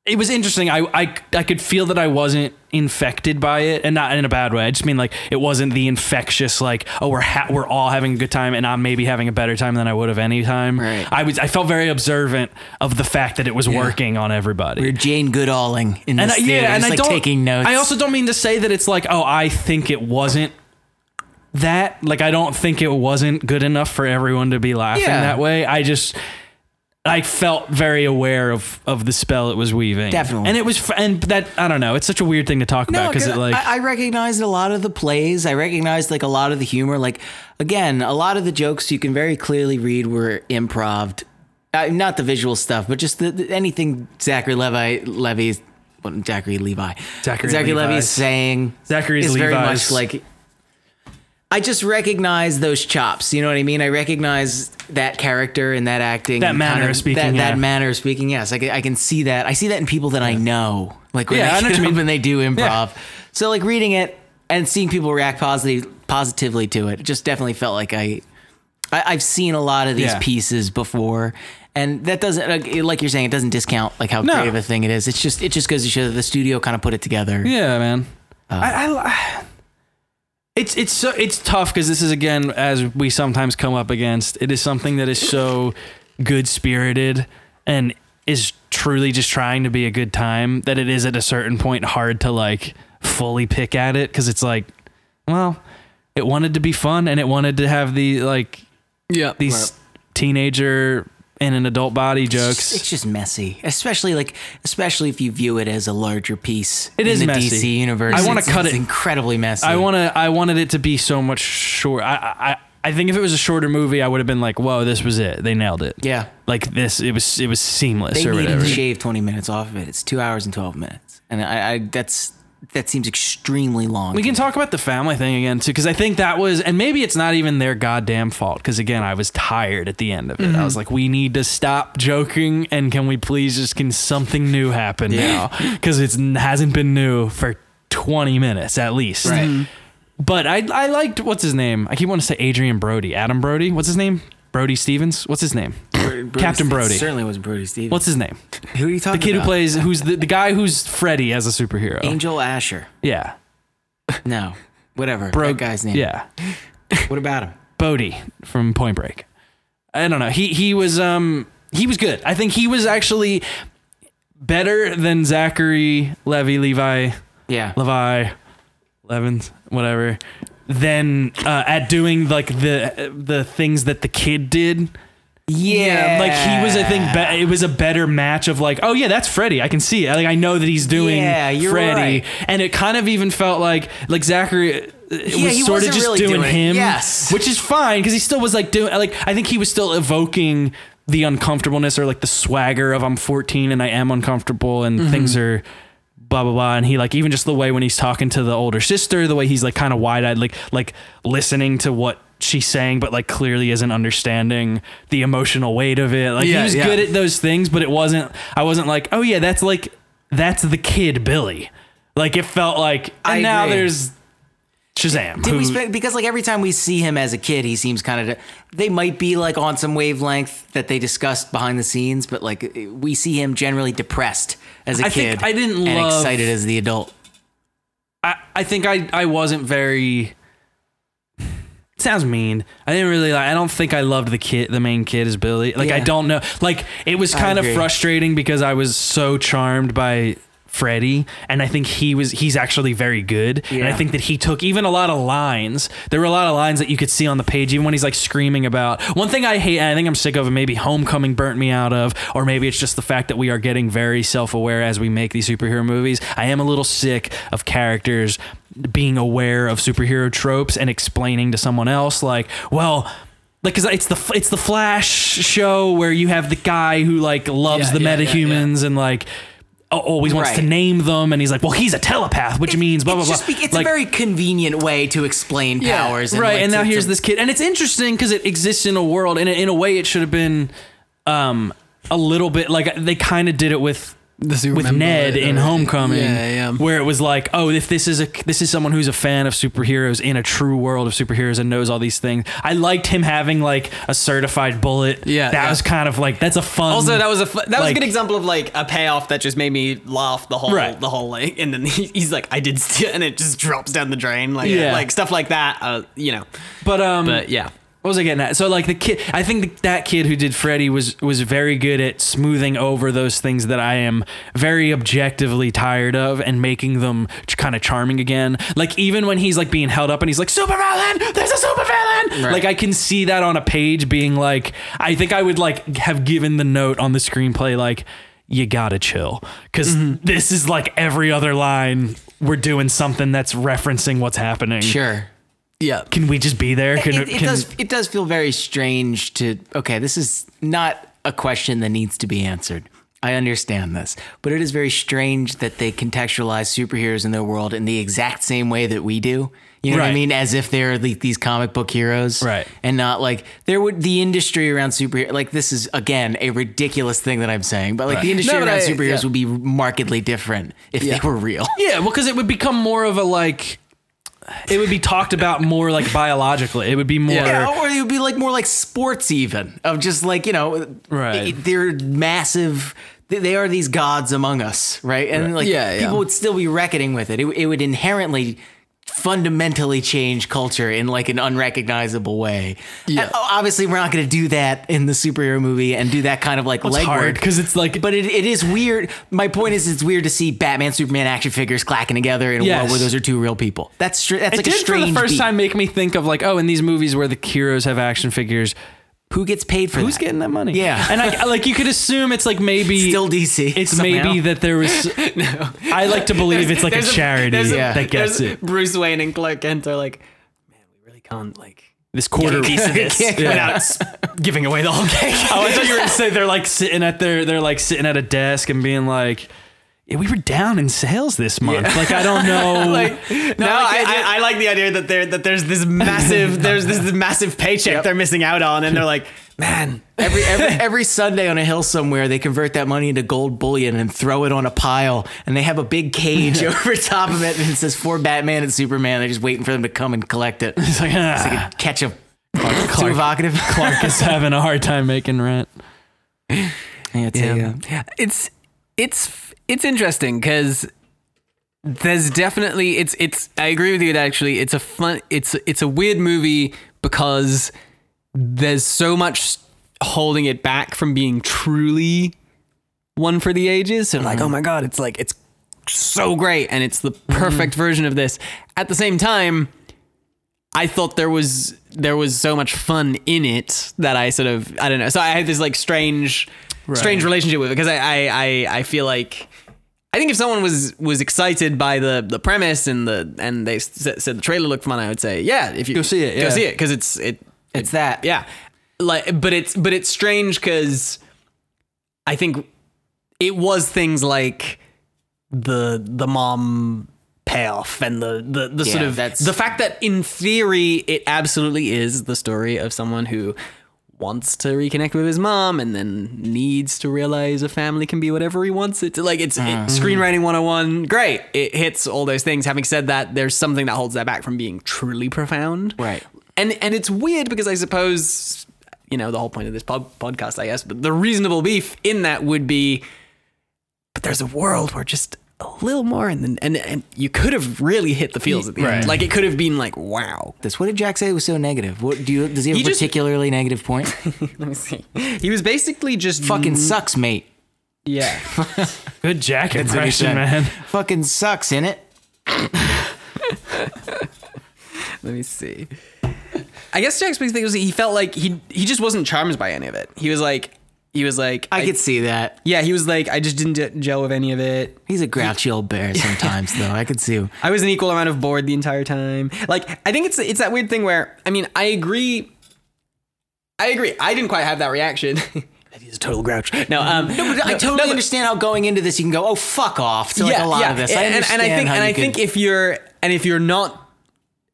It was interesting. I, I I could feel that I wasn't infected by it, and not in a bad way. I just mean like it wasn't the infectious like oh we're ha- we're all having a good time, and I'm maybe having a better time than I would have any time.
Right.
I was I felt very observant of the fact that it was working on everybody.
We're Jane Goodalling in this
and I,
theater,
yeah, and
just
I
like
don't
taking notes.
I also don't mean to say that it's like, oh, I think it wasn't that. Like, I don't think it wasn't good enough for everyone to be laughing
Yeah.
that way. I just. I felt very aware of of the spell it was weaving,
Definitely.
and it was, and that I don't know. It's such a weird thing to talk about because it like
I, I recognized a lot of the plays. I recognized like a lot of the humor. Like again, a lot of the jokes you can very clearly read were improv. Uh, not the visual stuff, but just the, the- anything Zachary Levi Levy's well, Zachary Levi
Zachary
Zachary Levi
Levi's.
is saying
Zachary's
is very much like. I just recognize those chops. You know what I mean? I recognize that character and that acting,
That manner
kind
of speaking,
That,
yeah.
that manner of speaking. Yes, I can, I can see that. I see that in people that I know. Like when
Yeah, I
they
know [laughs] what you mean.
and they do improv. So like reading it and seeing people react positively positively to it, it just definitely felt like I, I I've seen a lot of these
Yeah.
pieces before. And that doesn't, uh, like- like you're saying, it doesn't discount like how
No.
great of a thing it is. It's just, it just goes to show that the studio kind of put it together.
Yeah, man. Uh, I, I, it's it's so it's tough because this is again as we sometimes come up against. It is something that is so good spirited and is truly just trying to be a good time that it is at a certain point hard to like fully pick at it because it's like, well, it wanted to be fun and it wanted to have the like
Yeah.
these teenager in an adult body
It's
jokes.
just, it's just messy, especially like especially if you view it as a larger piece.
It
in
is
the
messy.
DC universe.
I wanna cut
it's
it-
incredibly messy.
I want to. I wanted it to be so much short. I, I I think if it was a shorter movie, I would have been like, "Whoa, this was it. They nailed it."
Yeah,
Like this, it was it was seamless
they
or
needed
whatever.
to shave twenty minutes off of it. It's two hours and twelve minutes, and I, I that's that seems extremely long.
We can
me.
talk about the family thing again too, because I think that was, and maybe it's not even their goddamn fault. Because again, I was tired at the end of it. I was mm-hmm. like, we need to stop joking, and can we please just can something new happen now? [laughs] Because it hasn't been new for twenty minutes at least.
Right. Mm-hmm.
But I I liked what's his name? I keep wanting to say Adrien Brody, Adam Brody. What's his name? Brody Stevens. What's his name? [laughs] Brody Captain
It
Brody.
certainly wasn't Brody Stevens.
What's his name?
who are you talking?
The kid who plays who's the, the guy who's Freddy as a superhero.
Angel Asher.
Yeah.
No, whatever.
Bro
that guy's name.
Yeah.
What about him?
Bodhi from Point Break. I don't know. He he was um he was good. I think he was actually better than Zachary Levy Levi
Yeah.
Levi Levins whatever than uh, at doing like the the things that the kid did.
Yeah.
like he was. I think be- it was a better match of like, oh yeah, that's Freddy. I can see it. Like I know that he's doing
Yeah, you're
Freddy,
right.
and it kind of even felt like like Zachary. uh, It
Yeah,
was
he
sort of
wasn't
just
really
doing,
doing it.
him,
Yes.
which is fine because he still was like doing like I think he was still evoking the uncomfortableness or like the swagger of I'm 14 and I am uncomfortable and
Mm-hmm.
things are blah blah blah and he like even just the way when he's talking to the older sister the way he's like kind of wide-eyed like like listening to what she's saying but like clearly isn't understanding the emotional weight of it like he was
yeah.
good at those things but it wasn't I wasn't like oh yeah that's like that's the kid Billy like it felt like and
I
now
agree.
there's Shazam
Did we
who-
spend because like every time we see him as a kid, he seems kind of they might be like on some wavelength that they discussed behind the scenes, but like we see him generally depressed as a
I think
kid.
I didn't
and
love-
excited as the adult.
I, I think I, I wasn't very sounds mean. I didn't really like. I don't think I loved the kid, the main kid as Billy. Like I don't know. Like it was kind of frustrating because I was so charmed by Freddy, and I think he was. He's actually very good, and I think that he took even a lot of lines. There were a lot of lines that you could see on the page, even when he's like screaming about. One thing I hate, and I think I'm sick of, and maybe Homecoming burnt me out of, or maybe it's just the fact that we are getting very self-aware as we make these superhero movies. I am a little sick of characters being aware of superhero tropes and explaining to someone else like, well. Like, cause it's the it's the Flash show where you have the guy who like loves
Yeah,
the
yeah, yeah,
metahumans and like always wants to name them, and he's like, well, he's a telepath, which means blah blah blah.
just it's
Like,
a very convenient way to explain
Yeah,
powers.
right.
like,
and now
to-
here's this kid, and it's interesting because it exists in a world, and in a way, it should have been um a little bit like they kind of did it with.
The
with Ned
bullet,
in
or-
Homecoming,
Yeah, yeah.
where it was like, oh, if this is a this is someone who's a fan of superheroes in a true world of superheroes and knows all these things. I liked him having like a certified bullet.
Yeah,
that
yeah.
was kind of like that's a fun.
Also, that was a fu- that was a good example of like a payoff that just made me laugh the whole
Right.
the whole like, and then he's like, I did steal, and it just drops down the drain, like
Yeah.
like stuff like that. Uh, you know,
but um,
but yeah,
What was I getting at? So like the kid, I think that kid who did Freddy was was very good at smoothing over those things that I am very objectively tired of and making them kind of charming again. Like even when he's like being held up and he's like super villain, there's a supervillain.
Right.
Like I can see that on a page being like, I think I would like have given the note on the screenplay like. You gotta chill, because mm-hmm. this is like every other line. We're doing something that's referencing what's happening.
sure.
Yeah.
Can we just be there? Can,
it, it
can-
does it does feel very strange to okay this is not a question that needs to be answered i understand this but it is very strange that they contextualize superheroes in their world in the exact same way that we do you know what i
Right.
mean as if they're like these comic book heroes
Right.
and not like there would the industry around superhero like this is again a ridiculous thing that i'm saying but like the industry
No,
around
I-
superheroes
yeah.
would be markedly different if
Yeah.
they were real
Yeah, well, because it would become more of a like, it would be talked about more like biologically. It would be more.
Yeah, or it would be like more like sports, even of just like you know,
Right.
They're massive. they- They are these gods among us, right? And like
Yeah, yeah.
people would still be reckoning with it. it. It would inherently, fundamentally change culture in like an unrecognizable way.
Yeah.
And, oh, obviously, we're not going to do that in the superhero movie and do that kind of like
hard
legwork
because it's like,
but it, it is weird. My point is, it's weird to see Batman, Superman action figures clacking together in a
Yes.
world where those are two real people. That's str- that's
it
like a
did for the first
beat.
time make me think of like, oh, in these movies where the heroes have action figures,
Who gets paid for
who's
that?
getting that money?
Yeah.
and I like you could assume it's like maybe
Still DC.
It's
somehow.
maybe that there was. [laughs] no. I like to believe it's like a
There's
charity
there's
Yeah.
that gets
there's
it.
Bruce Wayne and Clark Kent are like, man, we really can't like
This quarter
piece of [laughs] this without s- giving away the whole cake.
Oh, [laughs] I thought you were gonna say they're like sitting at their they're like sitting at a desk and being like, yeah, we were down in sales this month. Like I don't [laughs] know.
like no, I, I, I like the idea that there that there's this massive [laughs] there's this massive paycheck they're missing out on, and they're like, man,
every, every [laughs] every Sunday on a hill somewhere, they convert that money into gold bullion and throw it on a pile, and they have a big cage over top of it, and it says for Batman and Superman. They're just waiting for them to come and collect it.
it's like, ah,
Catch a too evocative.
Clark is having a hard time making rent.
Yeah, it's a, uh,
it's it's it's interesting because there's definitely it's it's I agree with you that actually it's a fun it's it's a weird movie because there's so much holding it back from being truly one for the ages. So like, mm-hmm. oh my god, it's like it's so great and it's the perfect mm-hmm. version of this. At the same time, I thought there was there was so much fun in it that I sort of I don't know. So I had this like strange strange relationship with it because I, I I I feel like I think if someone was was excited by the the premise and the and they said the trailer looked fun, I would say yeah, if you
Go see it,
go
yeah.
see it because it's it
it's that.
yeah like but it's but it's strange because i think it was things like the the mom payoff and the the, the sort of
that's-
the fact that in theory it absolutely is the story of someone who wants to reconnect with his mom and then needs to realize a family can be whatever he wants it to like it's it, mm-hmm. screenwriting 101 great it hits all those things. Having said that there's something that holds that back from being truly profound.
Right.
and and it's weird because I suppose you know the whole point of this pod- podcast, I guess, but the reasonable beef in that would be, but there's a world where just a little more, and then and, and you could have really hit the feels at the
Right.
end. Like it could have been like, wow.
This. What did Jack say was so negative? What do you? Does he have
He
a
just-
particularly negative point? [laughs]
Let me see. He was basically just
Fucking sucks, mate.
yeah. [laughs]
Good Jack
what he
impression,
said.
man.
Fucking sucks, in it. [laughs]
Let me see. I guess Jack's big thing was he felt like he he just wasn't charmed by any of it. He was like he was like
I could see that.
yeah he was like I just didn't ge- gel with any of it.
He's a grouchy old bear [laughs] sometimes, though. I could see.
I was an equal amount of bored the entire time. Like I think it's it's that weird thing where I mean I agree. I agree. I didn't quite have that reaction. [laughs] He's a total grouch. No, um,
No, but I
no,
totally
no, but-
understand how going into this you can go, oh fuck off to like a lot of this. I
and,
understand
and I think and I think if you're and if you're not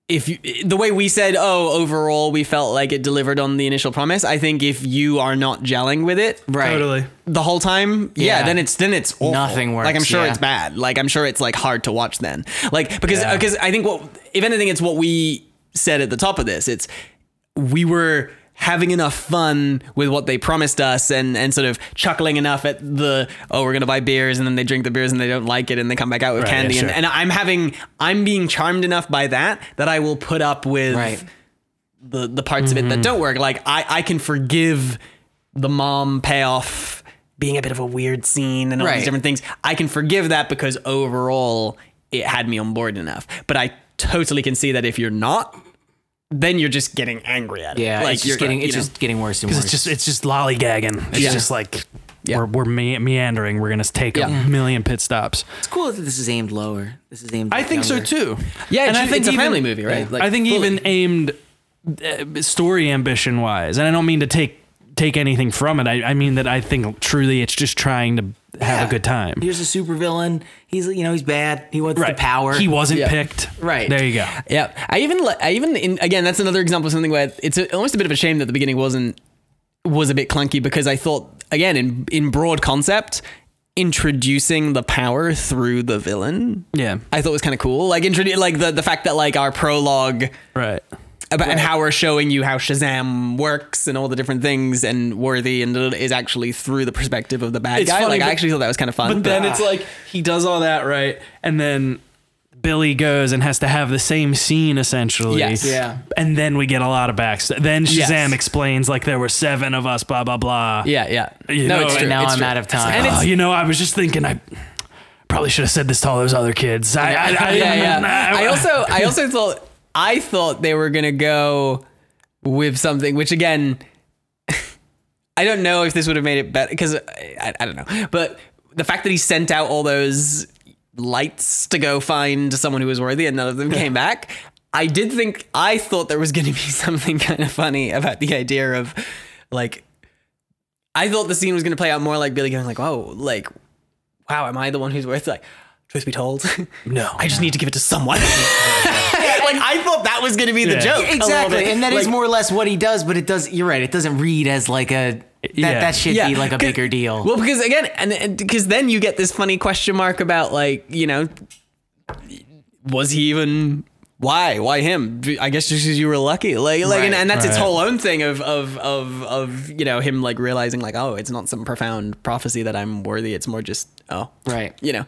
if you, the way we said oh overall we felt like it delivered on the initial promise I think if you are not gelling with it
right.
Totally.
the whole time yeah,
Yeah.
then it's then it's awful.
Nothing works,
like I'm sure
yeah.
it's bad like I'm sure it's like hard to watch then like because
Yeah.
because I think what if anything it's what we said at the top of this it's we were having enough fun with what they promised us and and sort of chuckling enough at the oh we're gonna buy beers and then they drink the beers and they don't like it and they come back out with
Right,
candy
yeah,
and,
sure.
and I'm having I'm being charmed enough by that that I will put up with
Right.
the the parts of it
Mm-hmm.
that don't work like I I can forgive the mom payoff being a bit of a weird scene and all
Right.
these different things I can forgive that because overall it had me on board enough but I totally can see that if you're not then you're just getting angry at it.
Yeah,
like
it's
you're
just getting
you
it's
know.
just getting worse and worse.
It's just it's just lollygagging. It's
Yeah.
just like
Yeah.
we're we're me- meandering. We're gonna take
Yeah.
a million pit stops.
it's cool that this is aimed lower. This is aimed.
I
at
think so too.
Yeah,
and
it's,
I think
it's a
even-
family movie, right? Like,
I think
fully.
even aimed uh, story ambition wise, and I don't mean to take take anything from it. I, I mean that I think truly it's just trying to have
Yeah.
a good time.
Here's a supervillain. He's you know he's bad. He wants the power.
He wasn't
Yeah.
picked.
Right.
There you go.
Yeah, I even li- I even in, again that's another example of something where it's a, almost a bit of a shame that the beginning wasn't was a bit clunky because I thought again in in broad concept introducing the power through the villain
Yeah.
I thought was kind of cool like introduce like the the fact that like our prologue
Right.
About, and how we're showing you how Shazam works and all the different things and Worthy and is actually through the perspective of the bad
It's
guy
funny,
like I actually thought that was kind of fun
But then it's like he does all that right, and then Billy goes and has to have the same scene essentially.
Yes.
Yeah.
And then we get a lot of backstory. Then Shazam
Yes.
explains like there were seven of us, blah blah blah.
yeah yeah
You
no
know,
it's
and
true
now
it's
I'm
true.
out of time.
and
Oh,
it's
you know, I was just thinking I probably should have said this to all those other kids. I, I, I,
yeah, yeah. [laughs] I also, I also thought, I thought they were gonna go with something, which again, [laughs] I don't know if this would have made it better because I, I don't know, but the fact that he sent out all those lights to go find someone who was worthy and none of them came back. I did think I thought there was going to be [laughs] something kind of funny about the idea of like I thought the scene was going to play out more like Billy going like, "Oh, like wow, am I the one who's worth like truth be told, [laughs]
No.
I just need to give it to someone." Like I thought that was going to be the
Yeah.
joke.
Exactly, and that is
Like,
more or less what he does. But it does. You're right. It doesn't read as like a that.
Yeah.
That should be like a bigger deal.
Well, because again, and because then you get this funny question mark about like you know, was he even why why him? I guess just because you were lucky, like like, and,
Right.
and that's its whole own thing of of of of you know him like realizing like oh it's not some profound prophecy that I'm worthy. It's more just oh
Right.
you know.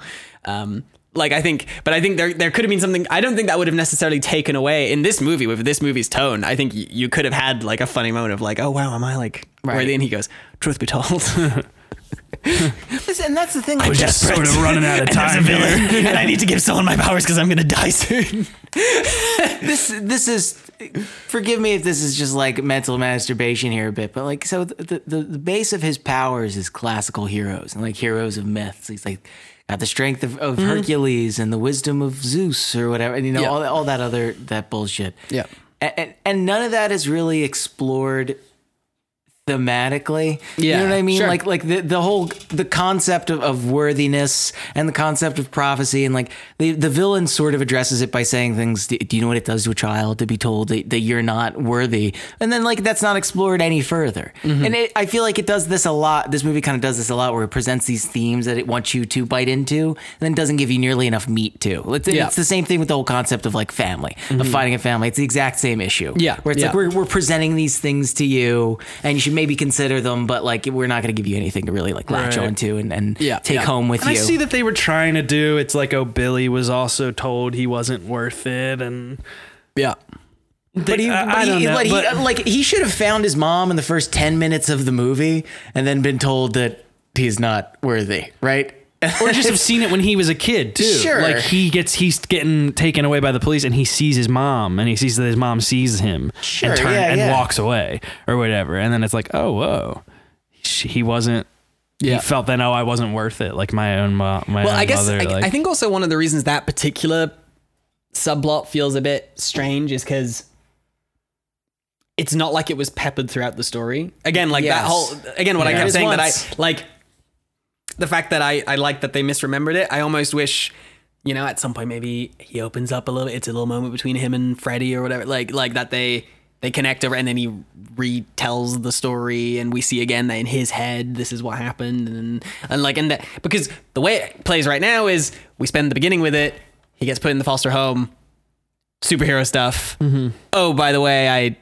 Um, like I think, but I think there there could have been something. I don't think that would have necessarily taken away in this movie with this movie's tone. I think y- you could have had like a funny moment of like, oh wow, am I like
Right.
worthy? And he goes, truth be told, [laughs]
and that's the thing.
I was just sort of [laughs] running out of time here. [laughs]
and I need to give someone my powers because I'm gonna die soon.
this this is forgive me if this is just like mental masturbation here a bit but like so the, the the base of his powers is classical heroes and like heroes of myths he's like got the strength of, of mm-hmm. hercules and the wisdom of zeus or whatever and you know
Yeah.
all, all that other that bullshit
Yeah.
and, and, and none of that is really explored thematically you know what i mean
sure.
like like the, the whole the concept of, of worthiness and the concept of prophecy and like the the villain sort of addresses it by saying things do, do you know what it does to a child to be told that, that you're not worthy and then like that's not explored any further
Mm-hmm.
and it, i feel like it does this a lot this movie kind of does this a lot where it presents these themes that it wants you to bite into and then doesn't give you nearly enough meat to it's,
Yeah. Mm-hmm.
it's the same thing with the whole concept of like family of finding a family it's the exact same issue
Yeah,
where it's
yeah.
like we're, we're presenting these things to you and you should maybe consider them, but like we're not going to give you anything to really like latch
Right.
onto and, and
Yeah,
take
yeah.
home with
And I see that they were trying to do. It's like, oh, Billy was also told he wasn't worth it, and
Yeah.
but he,
I- I
he-
don't know,
but he-
but-
like he should have found his mom in the first ten minutes of the movie, and then been told that he's not worthy, right?
Or just have [laughs] seen it when he was a kid too.
Sure.
Like he gets he's getting taken away by the police and he sees his mom and he sees that his mom sees him
Sure,
and turn
yeah,
and
yeah.
walks away or whatever. And then it's like, oh whoa. He wasn't
Yeah.
he felt that oh I wasn't worth it like my own mom my
Well,
own
I guess
mother.
I,
like,
I think also one of the reasons that particular subplot feels a bit strange is because it's not like it was peppered throughout the story. Again, like
Yes.
that whole again what I kept saying that I like the fact that I I like that they misremembered it. I almost wish you know at some point maybe he opens up a little. It's a little moment between him and Freddy or whatever. Like like that they. They connect over, and then he retells the story, and we see again that in his head, this is what happened, and and like, and that because the way it plays right now is we spend the beginning with it. He gets put in the foster home, superhero stuff. Mm-hmm. Oh, by the way, I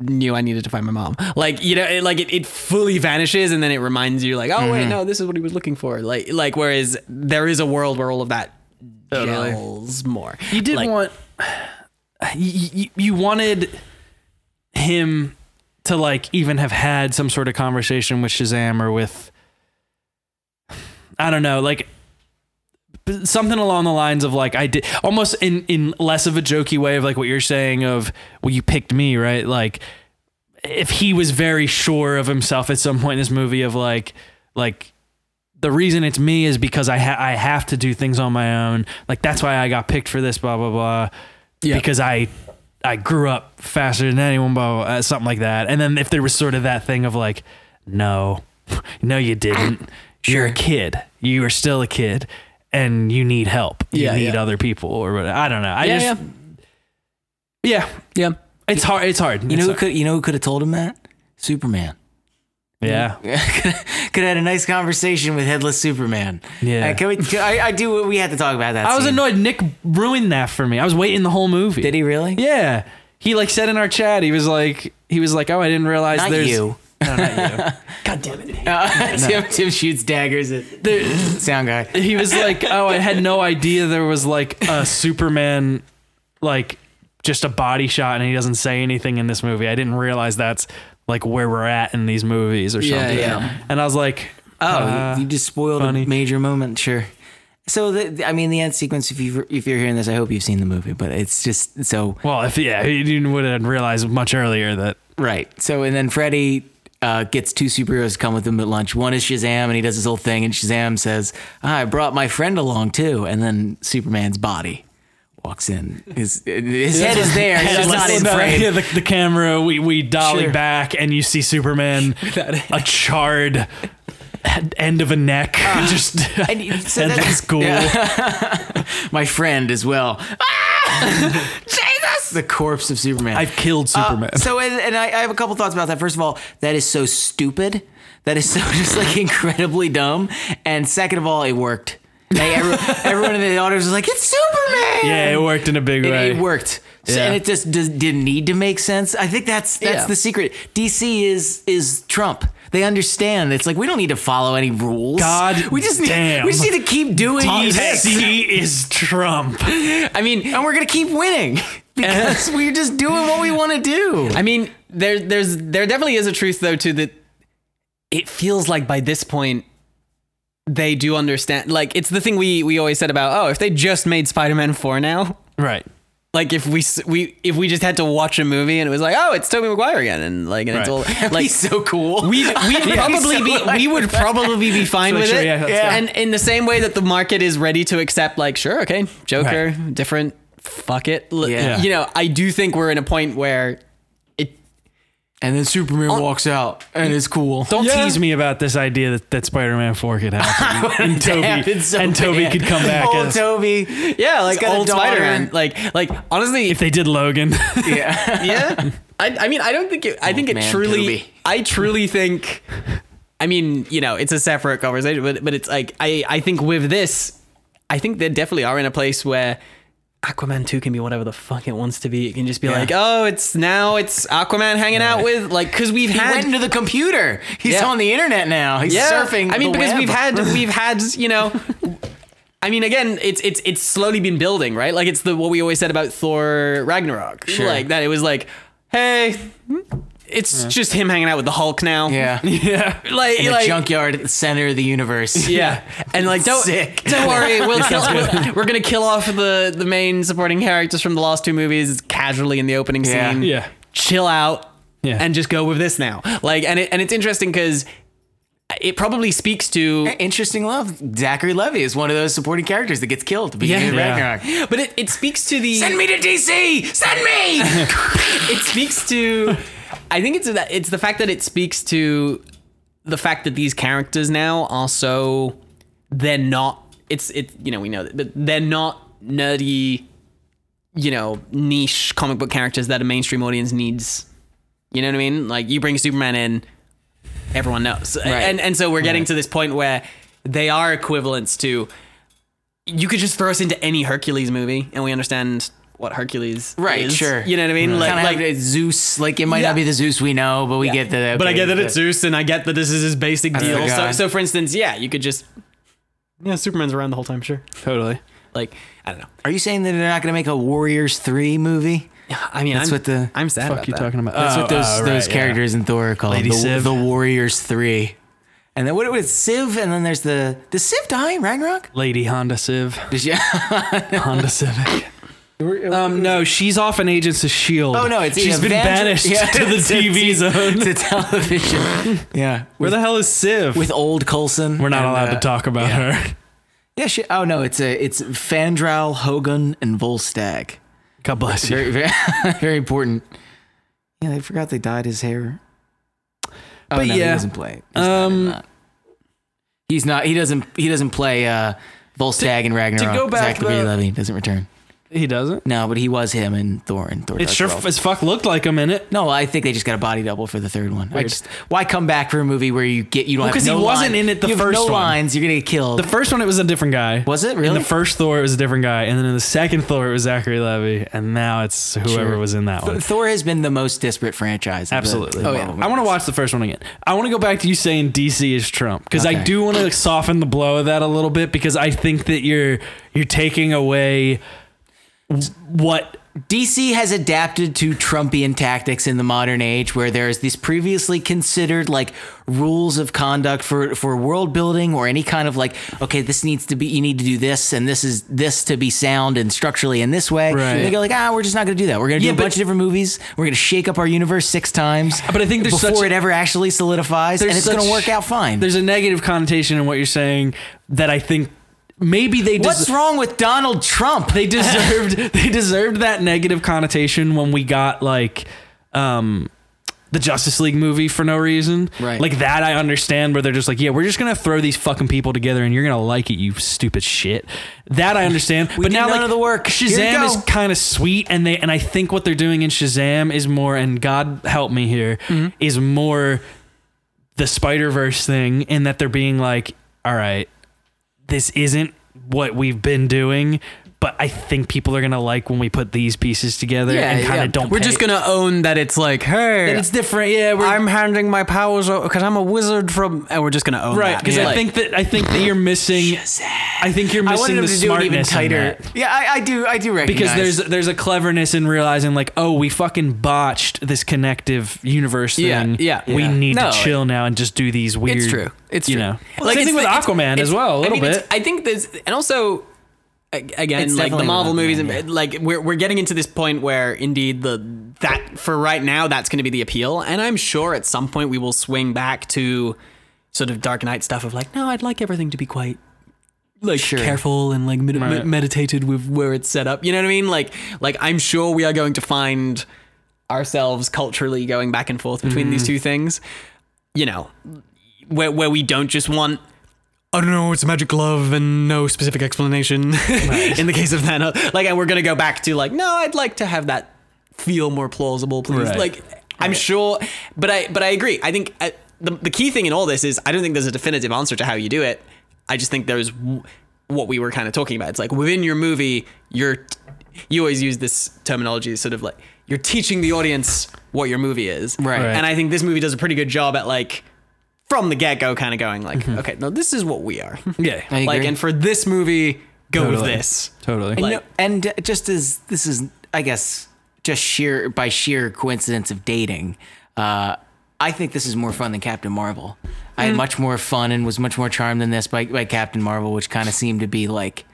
knew I needed to find my mom. Like you know, it, like it, it fully vanishes, and then it reminds you, like, oh wait, mm-hmm. no, this is what he was looking for. Like like whereas there is a world where all of that
Totally.
gels more.
You did
Like,
want [sighs] you, you, you wanted him to like even have had some sort of conversation with Shazam or with [sighs] I don't know, like something along the lines of like I did almost in in less of a jokey way of like what you're saying of well you picked me, right? Like if he was very sure of himself at some point in this movie of like like the reason it's me is because I ha- I have to do things on my own. Like that's why I got picked for this. Blah blah blah.
Yeah.
Because I I grew up faster than anyone. Blah, blah, blah something like that. And then if there was sort of that thing of like, no, [laughs] no, you didn't. You're a kid. You are still a kid, and you need help. You
Yeah,
need
yeah.
other people or whatever. I don't know. I
Yeah,
just yeah.
yeah.
It's hard. It's hard.
you
It's
know who
hard.
could you know who could have told him that? Superman.
yeah. [laughs]
could have had a nice conversation with headless Superman.
Yeah.
Uh, can we? can- I, I do. We had to talk about that.
I was annoyed. Nick ruined that for me. I was waiting the whole movie.
Did he really?
Yeah. He like said in our chat, he was like, he was like, oh, I didn't realize
Not
there's
you.
No, not you. [laughs]
God damn it.
Uh, Tim, Tim shoots daggers at
There-
sound guy.
he was like, oh, I had no idea there was like a Superman, like just a body shot, and he doesn't say anything in this movie. I didn't realize that's like where we're at in these movies or
Yeah,
something.
yeah.
And I was like,
Oh,
uh,
you just spoiled
funny.
a major moment. Sure. So the, the- I mean, the end sequence. If you if you're hearing this, I hope you've seen the movie. But it's just so
well, if yeah, he would have realized much earlier that
right. So and then Freddy uh, gets two superheroes to come with him at lunch. One is Shazam, and he does his whole thing. And Shazam says, ah, "I brought my friend along too." And then Superman's body walks in. His his head is there. Just [laughs] not in frame.
yeah, the, the camera, we, we dolly
Sure.
back and you see Superman, [laughs] a charred end of a neck, [laughs] just
And you- so
and
that's-
that's cool. [laughs] [laughs]
my friend as well. Ah! Jesus! The corpse of Superman.
I've killed Superman.
Uh, so, and, and I, I have a couple thoughts about that. First of all, that is so stupid. That is so just like incredibly dumb. And second of all, it worked. Like, every, everyone in the audience was like, "It's Superman!"
yeah, it worked in a big
It,
way.
it worked. So-
Yeah.
and it just does, didn't need to make sense. I think that's that's
Yeah.
the secret. DC is is Trump. They understand. It's like we don't need to follow any rules.
God
we just need,
damn.
we just need to keep doing this,
DC is Trump. [laughs]
I mean,
and we're gonna keep winning [laughs] because [laughs] we're just doing what we want to do.
I mean, there, there's, there definitely is a truth though to that. It feels like by this point, they do understand. Like it's the thing we we always said about. Oh, if they just made Spider-Man four now,
Right.
Like if we we if we just had to watch a movie and it was like, oh, it's Tobey Maguire again, and like and it's all [laughs]
like
like.
so cool.
We we'd [laughs] probably
so
be
like [laughs]
we would probably be fine
So
with
sure,
it,
yeah,
Yeah.
and in the same way that the market is ready to accept, like, sure, okay, Joker,
Right.
different, fuck it, L-
Yeah.
You know, I do think we're in a point where it
and then Superman oh. walks out, and it's cool.
Don't
Yeah.
tease me about this idea that, that Spider-Man 4 could happen. [laughs] and Tobey,
happened so
and Tobey
bad.
could come back
Old
as,
Tobey.
Yeah, like old. Spider-Man. Like, like honestly,
if they did Logan.
Yeah. [laughs]
yeah. I, I mean, I don't think it. I think it truly.
Tobey.
I truly think. I mean, you know, it's a separate conversation, but but it's like I I think with this, I think they definitely are in a place where Aquaman 2 can be whatever the fuck it wants to be. It can just be like, oh, it's now it's Aquaman hanging out with like because we've
He
had
went into the computer. He's
Yeah.
on the internet now. He's surfing.
I mean, because
web.
we've had [laughs] we've had you know. I mean, again, it's it's it's slowly been building, right? Like it's the what we always said about Thor Ragnarok,
Sure.
like that. It was like, hey, it's just him hanging out with the Hulk now.
yeah. [laughs]
Yeah.
like
In a
like
junkyard at the center of the universe. [laughs]
yeah, [laughs] and like don't
Sick.
don't worry, we'll kill, we're, we're gonna kill off the the main supporting characters from the last two movies casually in the opening
Yeah.
scene.
Yeah.
chill out
Yeah.
and just go with this now. Like, and it and it's interesting because it probably speaks to
Interesting love. Zachary Levy is one of those supporting characters that gets killed at the beginning of
Yeah.
But it, it speaks to the
Send me to DC. Send me.
it speaks to I think it's that it's the fact that it speaks to the fact that these characters now are so they're not it's it you know we know that but they're not nerdy you know niche comic book characters that a mainstream audience needs. You know what I mean? Like you bring Superman in everyone knows. And and so we're getting to this point where they are equivalents to you could just throw us into any Hercules movie and we understand what Hercules
Right,
is.
sure.
You know what I mean? Like,
kind of
like
like Zeus. Like it might
Yeah.
not be the Zeus we know, but we
Yeah.
get the.
but I get that
the-
it's Zeus, and I get that this is his basic
the
deal. So, so for instance, yeah, you could just yeah, Superman's around the whole time, sure.
Totally.
Like I don't know.
Are you saying that they're not going to make a Warriors three movie?
I mean,
That's
I'm,
what the-
I'm sad
Fuck
about
you
that.
talking about?
That's
Oh,
what those
oh,
those
right,
characters in Thor are called.
Lady
the,
Sif.
the Warriors three. And then what it was Sif? And then there's the the Sif die in Ragnarok?
Lady Honda Civ.
Does she, [laughs]
Honda Civic. Um, no, she's off in Agents of Shield.
Oh no, it's
she's been banished
Yeah,
to the [laughs]
to
TV
t-
zone.
to television. Yeah,
Where the hell is Sif?
with old Coulson.
We're not
and,
allowed
uh,
to talk about
yeah.
her.
Yeah, she, oh no, it's a it's Fandral, Hogun, and Volstagg.
God bless you.
Very very [laughs] very important. Yeah, they forgot they dyed his hair. Oh,
But
no, he doesn't play. He's
um,
that. he's not. He doesn't. He doesn't play uh, Volstagg and Ragnarok.
To go back
Zachary
the-
Levy doesn't return.
He doesn't.
No, but he was him in Thor and Thor.
It
Dark
sure
World.
as fuck looked like him in it.
No, I think they just got a body double for the third one. I just why come back for a movie where you get you don't
Well,
have
'cause he wasn't
line-
in it the
you
first
no
one.
lines. You're gonna get killed.
The first one, it was a different guy.
was it
In the first Thor, it was a different guy, and then in the second Thor, it was Zachary Levy, and now it's whoever
Sure.
was in that one.
Thor has been the most disparate franchise. of the-
Absolutely.
the
Oh, yeah.
I want to watch the first one again. I want to go back to you saying DC is Trump because I do want to soften the blow of that a little bit because I think that you're you're taking away what
DC has adapted to Trumpian tactics in the modern age where there's these previously considered like rules of conduct for for world building or any kind of like okay this needs to be you need to do this and this is this to be sound and structurally in this way.
Right.
And they go like ah we're just not going to do that. We're going to do a bunch of different movies. We're going to shake up our universe six times.
But I think there's
before
such-
it ever actually solidifies and it's going to work out fine.
there's a negative connotation in what you're saying that I think maybe they
What's wrong with Donald Trump?
they deserved [laughs] they deserved that negative connotation when we got like um the Justice League movie for no reason.
Right.
Like that I understand where they're just like, yeah, we're just gonna throw these fucking people together and you're gonna like it, you stupid shit. That I understand. but
did
now
none
like
of the work.
Shazam is kind of sweet and they and I think what they're doing in Shazam is more and God help me here is
Mm-hmm.
more the Spider Verse thing in that they're being like, all right, this isn't what we've been doing, but I think people are gonna like when we put these pieces together
Yeah,
and kind
yeah.
of don't.
We're
pay-
just gonna own that it's like, hey,
that it's different. Yeah,
I'm handing my powers over because I'm a wizard from, and we're just gonna own
right
that.
Right, because I
Like,
think that I think that you're missing. I think you're missing the
to do it even tighter. Yeah, I, I do. I do recognize
Because there's there's a cleverness in realizing like oh we fucking botched this connective universe thing
yeah.
Yeah.
We need
No,
to chill now and just do these weird
It's true. It's
you
true.
know
Like,
same
it's
thing with Aquaman as well a
I
little
mean,
bit
I think there's, and also, again,
It's
like the Marvel
with
movies,
Aquaman,
and like we're we're getting into this point where indeed the that for right now that's going to be the appeal, and I'm sure at some point we will swing back to sort of Dark Knight stuff of like, no, I'd like everything to be quite like
Sure.
careful and like med-
Right.
med- meditated with where it's set up. You know what I mean? Like like I'm sure we are going to find ourselves culturally going back and forth between these mm-hmm. two things. You know, where where we don't just want I don't know, it's a magic glove and no specific explanation [laughs] in the case of Thanos. Like, and we're gonna go back to like, no, I'd like to have that feel more plausible, please.
Right.
Like, I'm sure, but I but I agree. I think uh, the the key thing in all this is I don't think there's a definitive answer to how you do it. I just think there's w- what we were kind of talking about. It's like within your movie, you're you always use this terminology, sort of like you're teaching the audience what your movie is,
Right. Right.
And I think this movie does a pretty good job at like from the get go, kind of going like, okay, no, this is what we are, [laughs]
Yeah.
I
like,
agree.
and for this movie, go with this.
Totally.
And,
Like-
no- and uh, just as this is, I guess, just sheer by sheer coincidence of dating, uh, I think this is more fun than Captain Marvel. I
Mm.
had much more fun and was much more charmed than this by, by Captain Marvel, which kind of seemed to be like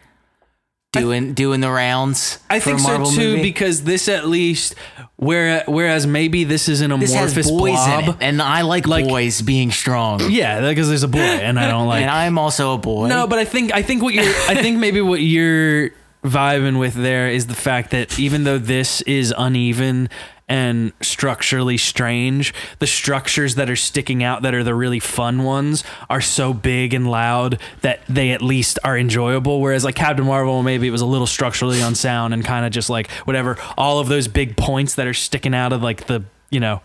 doing doing the rounds.
I think so too
movie.
because this at least where whereas maybe this is an
this
amorphous
boys
blob.
and I like,
Like-
boys being strong.
Yeah, because there's a boy and I don't [laughs] like
and I'm also a boy.
No, but I think I think what you're I think [laughs] maybe what you're vibing with there is the fact that even though this is uneven and structurally strange, the structures that are sticking out that are the really fun ones are so big and loud that they at least are enjoyable. Whereas like Captain Marvel, maybe it was a little structurally unsound and kind of just like whatever. All of those big points that are sticking out of like the you know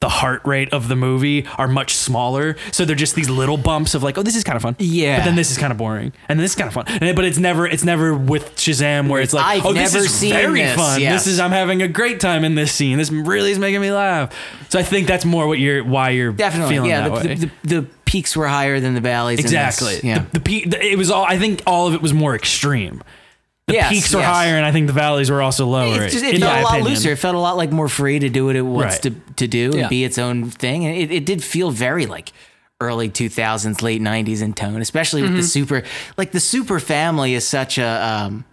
the heart rate of the movie are much smaller. So they're just these little bumps of like, oh, this is kind of fun.
Yeah.
But then this is kind of boring. And this is kind of fun. And, but it's never it's never with Shazam where it's like,
I've
oh, this is
seen
very
this,
fun. This is I'm having a great time in this scene. This really is making me laugh. So I think that's more what you're why you're
definitely,
feeling
yeah.
that
The,
way.
the, the, the peaks were higher than the valleys. in this.
exactly.
Yeah.
The, the peak. The, it was all. I think all of it was more extreme. The
Yes,
peaks were
yes.
higher, and I think the valleys were also lower.
It's just, it
in
felt
my
a lot
opinion.
looser. It felt a lot like more free to do what it wants
Right.
to, to do
Yeah.
and be its own thing. And it, it did feel very like early 2000s, late 90s in tone, especially with the super, like the super family is such a, um, it-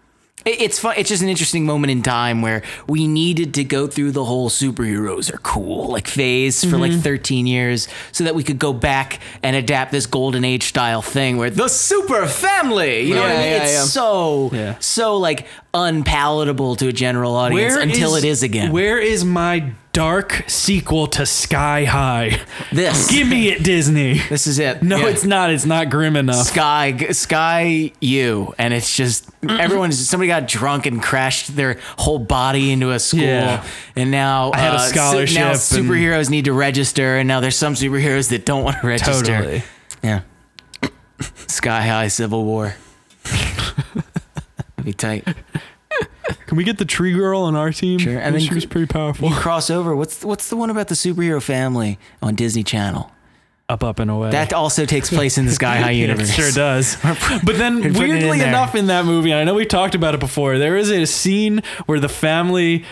it's fun. It's just an interesting moment in time where we needed to go through the whole superheroes are cool like phase for like mm-hmm. 13 years so that we could go back and adapt this golden age style thing where the super family, you know what I mean?
yeah,
it's
yeah.
so, so like unpalatable to a general audience until it is again.
Where is my dark sequel to Sky High?
This.
Give me it, Disney.
This is it.
No,
Yeah.
it's not. It's not grim enough.
Sky Sky U, and it's just everyone's somebody got drunk and crashed their whole body into a school,
Yeah.
and now
I had a
uh,
scholarship
now
and-
superheroes need to register, and now there's some superheroes that don't want to register.
Totally.
Yeah. [coughs] Sky High Civil War. [laughs] Be tight.
Can we get the tree girl on our team?
Sure, and then
she was pretty powerful.
You cross over. What's what's the one about the superhero family on Disney Channel?
Up, up, and away.
That also takes place in the Sky High
Yeah, [laughs]
universe.
It sure does. [laughs] But then,
putting it in
weirdly enough, in that movie, and I know we've talked about it before, there is a scene where the family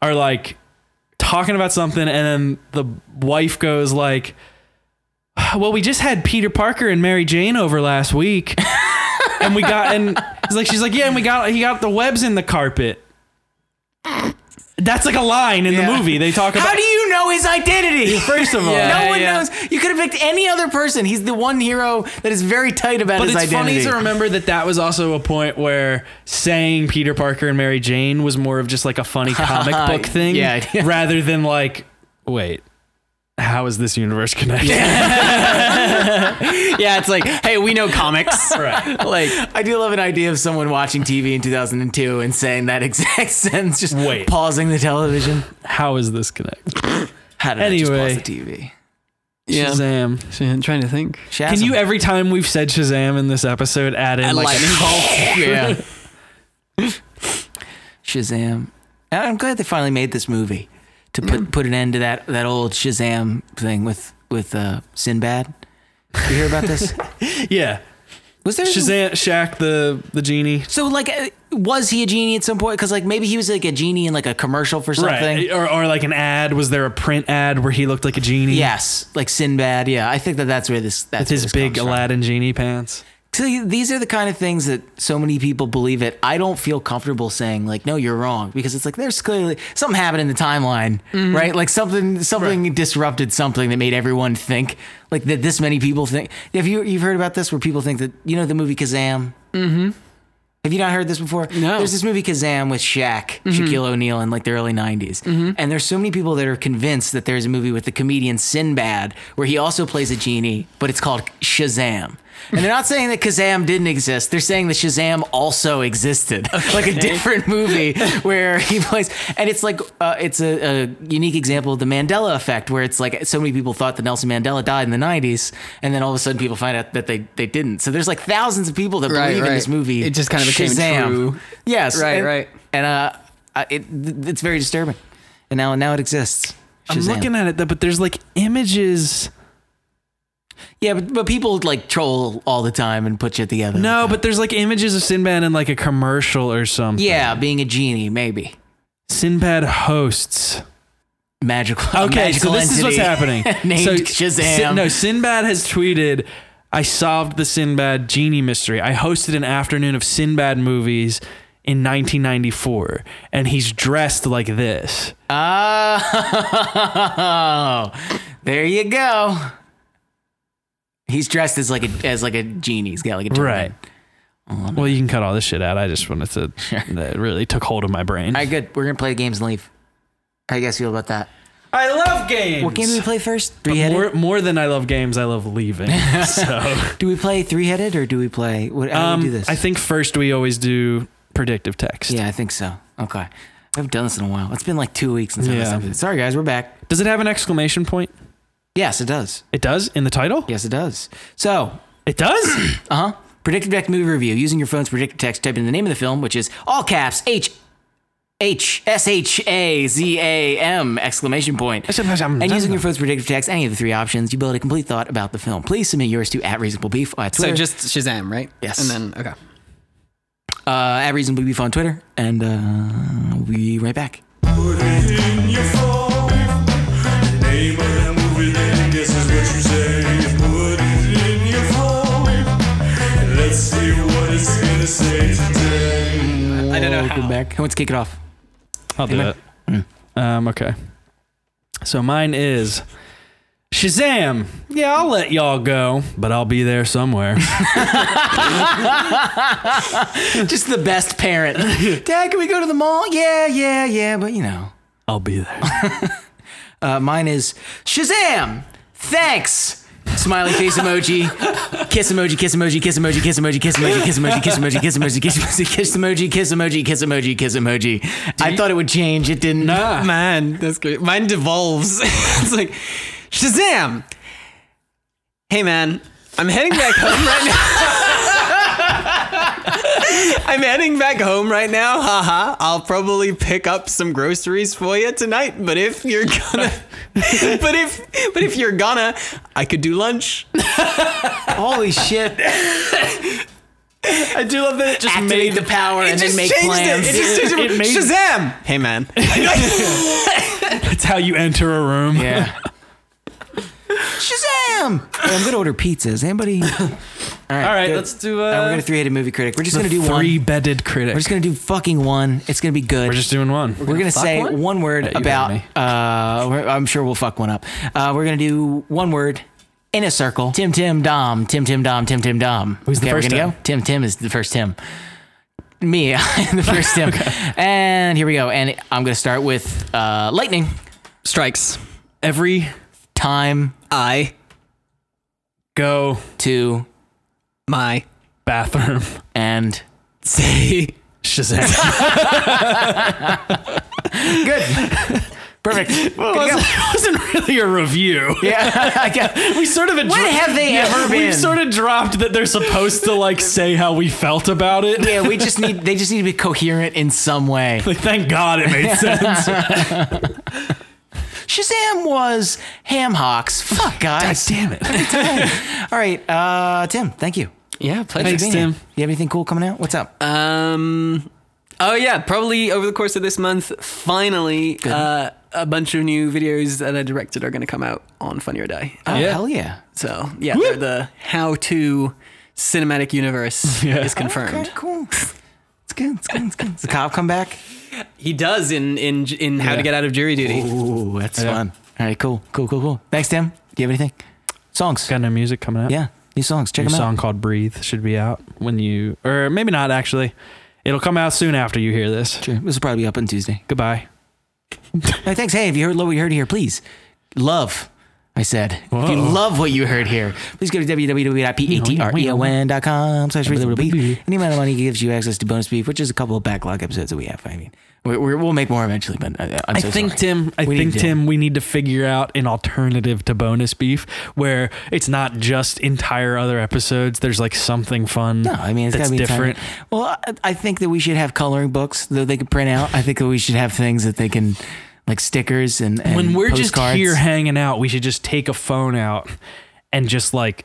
are like talking about something, and then the wife goes like, "Well, we just had Peter Parker and Mary Jane over last week, [laughs] and we got and it's like she's like, yeah, and we got he got the webs in the carpet." That's like a line in
Yeah.
the movie. They talk about.
How do you know his identity?
First of all,
no one
yeah.
knows. You could have picked any other person. He's the one hero that is very tight about
But
his
it's
identity.
funny to remember that that was also a point where saying Peter Parker and Mary Jane was more of just like a funny comic [laughs] book thing,
Yeah, yeah.
rather than like, wait, how is this universe connected? [laughs] [laughs]
Yeah, it's like, hey, we know comics. [laughs]
right.
Like,
I do love an idea of someone watching TV in 2002 and saying that exact sentence, just
Wait.
pausing the television.
How is this connected?
How did I just
Anyway.
pause the TV?
yeah.
Shazam.
So I'm trying to think. Shazam.
Can you every time we've said Shazam in this episode add in
And
like
lightning bolt.
yeah. Shazam. And I'm glad they finally made this movie to put put an end to that that old Shazam thing with with uh, Sinbad. You hear about this? [laughs]
yeah,
Was there
Shazam, Shaq the the genie,
So like, uh, was he a genie at some point? Because like maybe he was like a genie in like a commercial for something.
right? Or, or like an ad? Was there a print ad where he looked like a genie?
Yes, like Sinbad. Yeah, I think that that's where this that's
with his big
comes from.
Aladdin genie pants.
So these are the kind of things that so many people believe it. I don't feel comfortable saying like, no, you're wrong, because it's like there's clearly something happened in the timeline,
Mm-hmm.
right? Like something something disrupted something that made everyone think like that. This many people think. Have you you've heard about this where people think that you know the movie Kazam? Mm-hmm. Have you not heard this before?
No.
There's this movie Kazam with Shaq, Shaquille O'Neal in like the early 90s. And there's so many people that are convinced that there's a movie with the comedian Sinbad where he also plays a genie, but it's called Shazam. And they're not saying that Kazam didn't exist. They're saying that Shazam also existed, [laughs] like a different movie where he plays. And it's like uh, it's a, a unique example of the Mandela effect, where it's like so many people thought that Nelson Mandela died in the '90s, and then all of a sudden people find out that they they didn't. So there's like thousands of people that
Right,
believe in this movie.
It just kind of became
Shazam.
true.
Yes,
Right,
and,
right.
And uh, it it's very disturbing. And now now it exists.
I'm looking at it, though, but there's like images.
Yeah, but, but people like troll all the time and put shit together.
No, but there's like images of Sinbad in like a commercial or something.
Yeah, being a genie, maybe.
Sinbad hosts.
Magical.
Okay, so this is what's [laughs] happening.
named
so,
Shazam.
Sin- no, Sinbad has tweeted, I solved the Sinbad genie mystery. I hosted an afternoon of Sinbad movies in 1994, and he's dressed like this.
Oh, [laughs] there you go. He's dressed as like a as like a genie. He's got like a turban.
Right. Well, you can cut all this shit out. I just wanted to. [laughs] That really took hold of my brain.
All right, good. We're gonna play games and leave. How you guys feel about that?
I love games.
What game do we play first? Three
More,
headed.
more than I love games, I love leaving. [laughs] So, [laughs]
Do we play three headed or do we play? What? How do we do
um,
this?
I think first we always do predictive text.
Yeah, I think so. Okay. I haven't done this in a while. It's been like two weeks since I
Yeah.
was Sorry, guys, we're back.
Does it have an exclamation point?
Yes, it does.
It does in the title.
Yes, it does. So,
It does. [clears throat]
uh huh. Predictive text movie review using your phone's predictive text. Type in the name of the film, which is all caps H H S H A Z A M exclamation point. And using your phone's predictive text, any of the three options, you build a complete thought about the film. Please submit yours to at reasonable beef on
So just Shazam, right?
Yes.
And then okay.
uh, at reasonable beef on Twitter, and uh, we'll be right back.
Put it in your phone. Movie, is what you say. Put it in your phone. Let's see what it's gonna say today.
I don't know
Welcome
how.
back. Who wants to kick it off?
I'll do
Amen.
it. Um, okay. So mine is Shazam. Yeah, I'll let y'all go, but I'll be there somewhere. [laughs]
Just the best parent. [laughs] Dad, can we go to the mall? Yeah, yeah, yeah, but you know.
I'll be there. [laughs]
Uh, mine is Shazam! Thanks! Smiley face emoji, kiss emoji, kiss emoji, kiss emoji, kiss emoji, kiss emoji, kiss emoji, kiss emoji, kiss emoji, kiss emoji, kiss emoji, kiss emoji, kiss emoji, kiss emoji. I thought it would change. It didn't.
Nah.
Man, that's great. Mine devolves. it's like Shazam. Hey man, I'm heading back home right now. I'm heading back home right now. Haha. I'll probably pick up some groceries for you tonight, but if you're gonna [laughs] but if but if you're gonna, I could do lunch.
Holy shit.
I do love that it just
Activate the power and then
just
make
changed
plans.
It. It just changed [laughs] it.
It made-
Shazam. Hey man. [laughs]
That's how you enter a room.
Yeah. Shazam! Hey, I'm gonna order pizzas. Anybody? [laughs] All right,
All right,
good.
let's do
All right,
uh,
we're gonna three-headed movie critic. We're just gonna do one.
three-bedded critic.
We're just gonna do fucking one. It's gonna be good.
We're just doing one.
We're gonna
fuck
say
one?
one, word
Yeah, you
about.
heard.
Uh, we're- I'm sure we'll fuck one up. Uh, we're gonna do one word in a circle. Tim, Tim, Dom. Tim, Tim, Dom. Tim, Tim, Dom.
Who's the first
gonna
Tim?
go. Tim, Tim is the first Tim. Me, [laughs] I'm the first Tim. [laughs] And here we go. And I'm gonna start with uh, lightning.
Strikes.
Every
Time
I
go
to
my
bathroom.
and
say
Shazam. [laughs]
good. Perfect. [laughs] Go.
it [laughs] wasn't really a review.
Yeah.
We sort of
When have they ever been?
We've sort of dropped that they're supposed to like say how we felt about it.
Yeah, we just need. They just need to be coherent in some way.
Like, thank God it made sense.
Shazam was ham hocks. Fuck [laughs] guys.
damn it. [laughs]
All right, uh, Tim. Thank you.
yeah, pleasure.
Thanks,
Being here.
Tim.
You have anything cool coming out? What's up?
Um. Oh yeah, probably over the course of this month, finally, uh, a bunch of new videos that I directed are going to come out on Funny or Die.
oh
yeah.
hell yeah!
So yeah, they're the how-to cinematic universe [laughs]
Yeah.
is confirmed.
Okay, cool. It's good. It's good. It's good. Does the cop come back?
He does in in in How
Yeah.
to Get Out of Jury Duty.
Ooh, that's
Yeah.
fun. All right, cool, cool, cool, cool. Thanks, Tim. Do you have anything? Songs?
Got new music coming out.
Yeah, new songs. Check
New
them
song called "Breathe" should be out when you, or maybe not actually. It'll come out soon after you hear this.
Sure. This will probably be up on Tuesday.
Goodbye.
Hey, thanks. Hey, if you heard what we heard here, please love. I said. If you love what you heard here, please go to www.patreon.com slash. Any amount of money gives you access to bonus beef, which is a couple of backlog episodes that we have. I mean, we're, we'll make more eventually, but uh, I'm
I
so
think
sorry.
Tim. I
We
think Tim. We need to figure out an alternative to bonus beef where it's not just entire other episodes. There's like something fun.
No, I mean it's
that's
gotta be
different.
Well, I, I think that we should have coloring books that they could print out. I think that we should have things that they can, like stickers and, and
When we're just here hanging out, we should just take a phone out and just like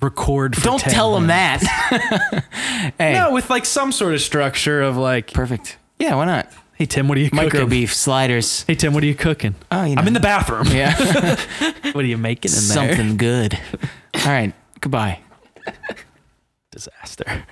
record. For
Don't
10
tell them that. [laughs] hey,
No, with like some sort of structure of like,
perfect. Yeah, why not?
hey Tim, what are you
Micro
cooking?
beef sliders.
Hey Tim, what are you cooking?
Oh, you know.
I'm in the bathroom.
Yeah, [laughs] [laughs]
What are you making in there?
something good. All right, goodbye.
Disaster.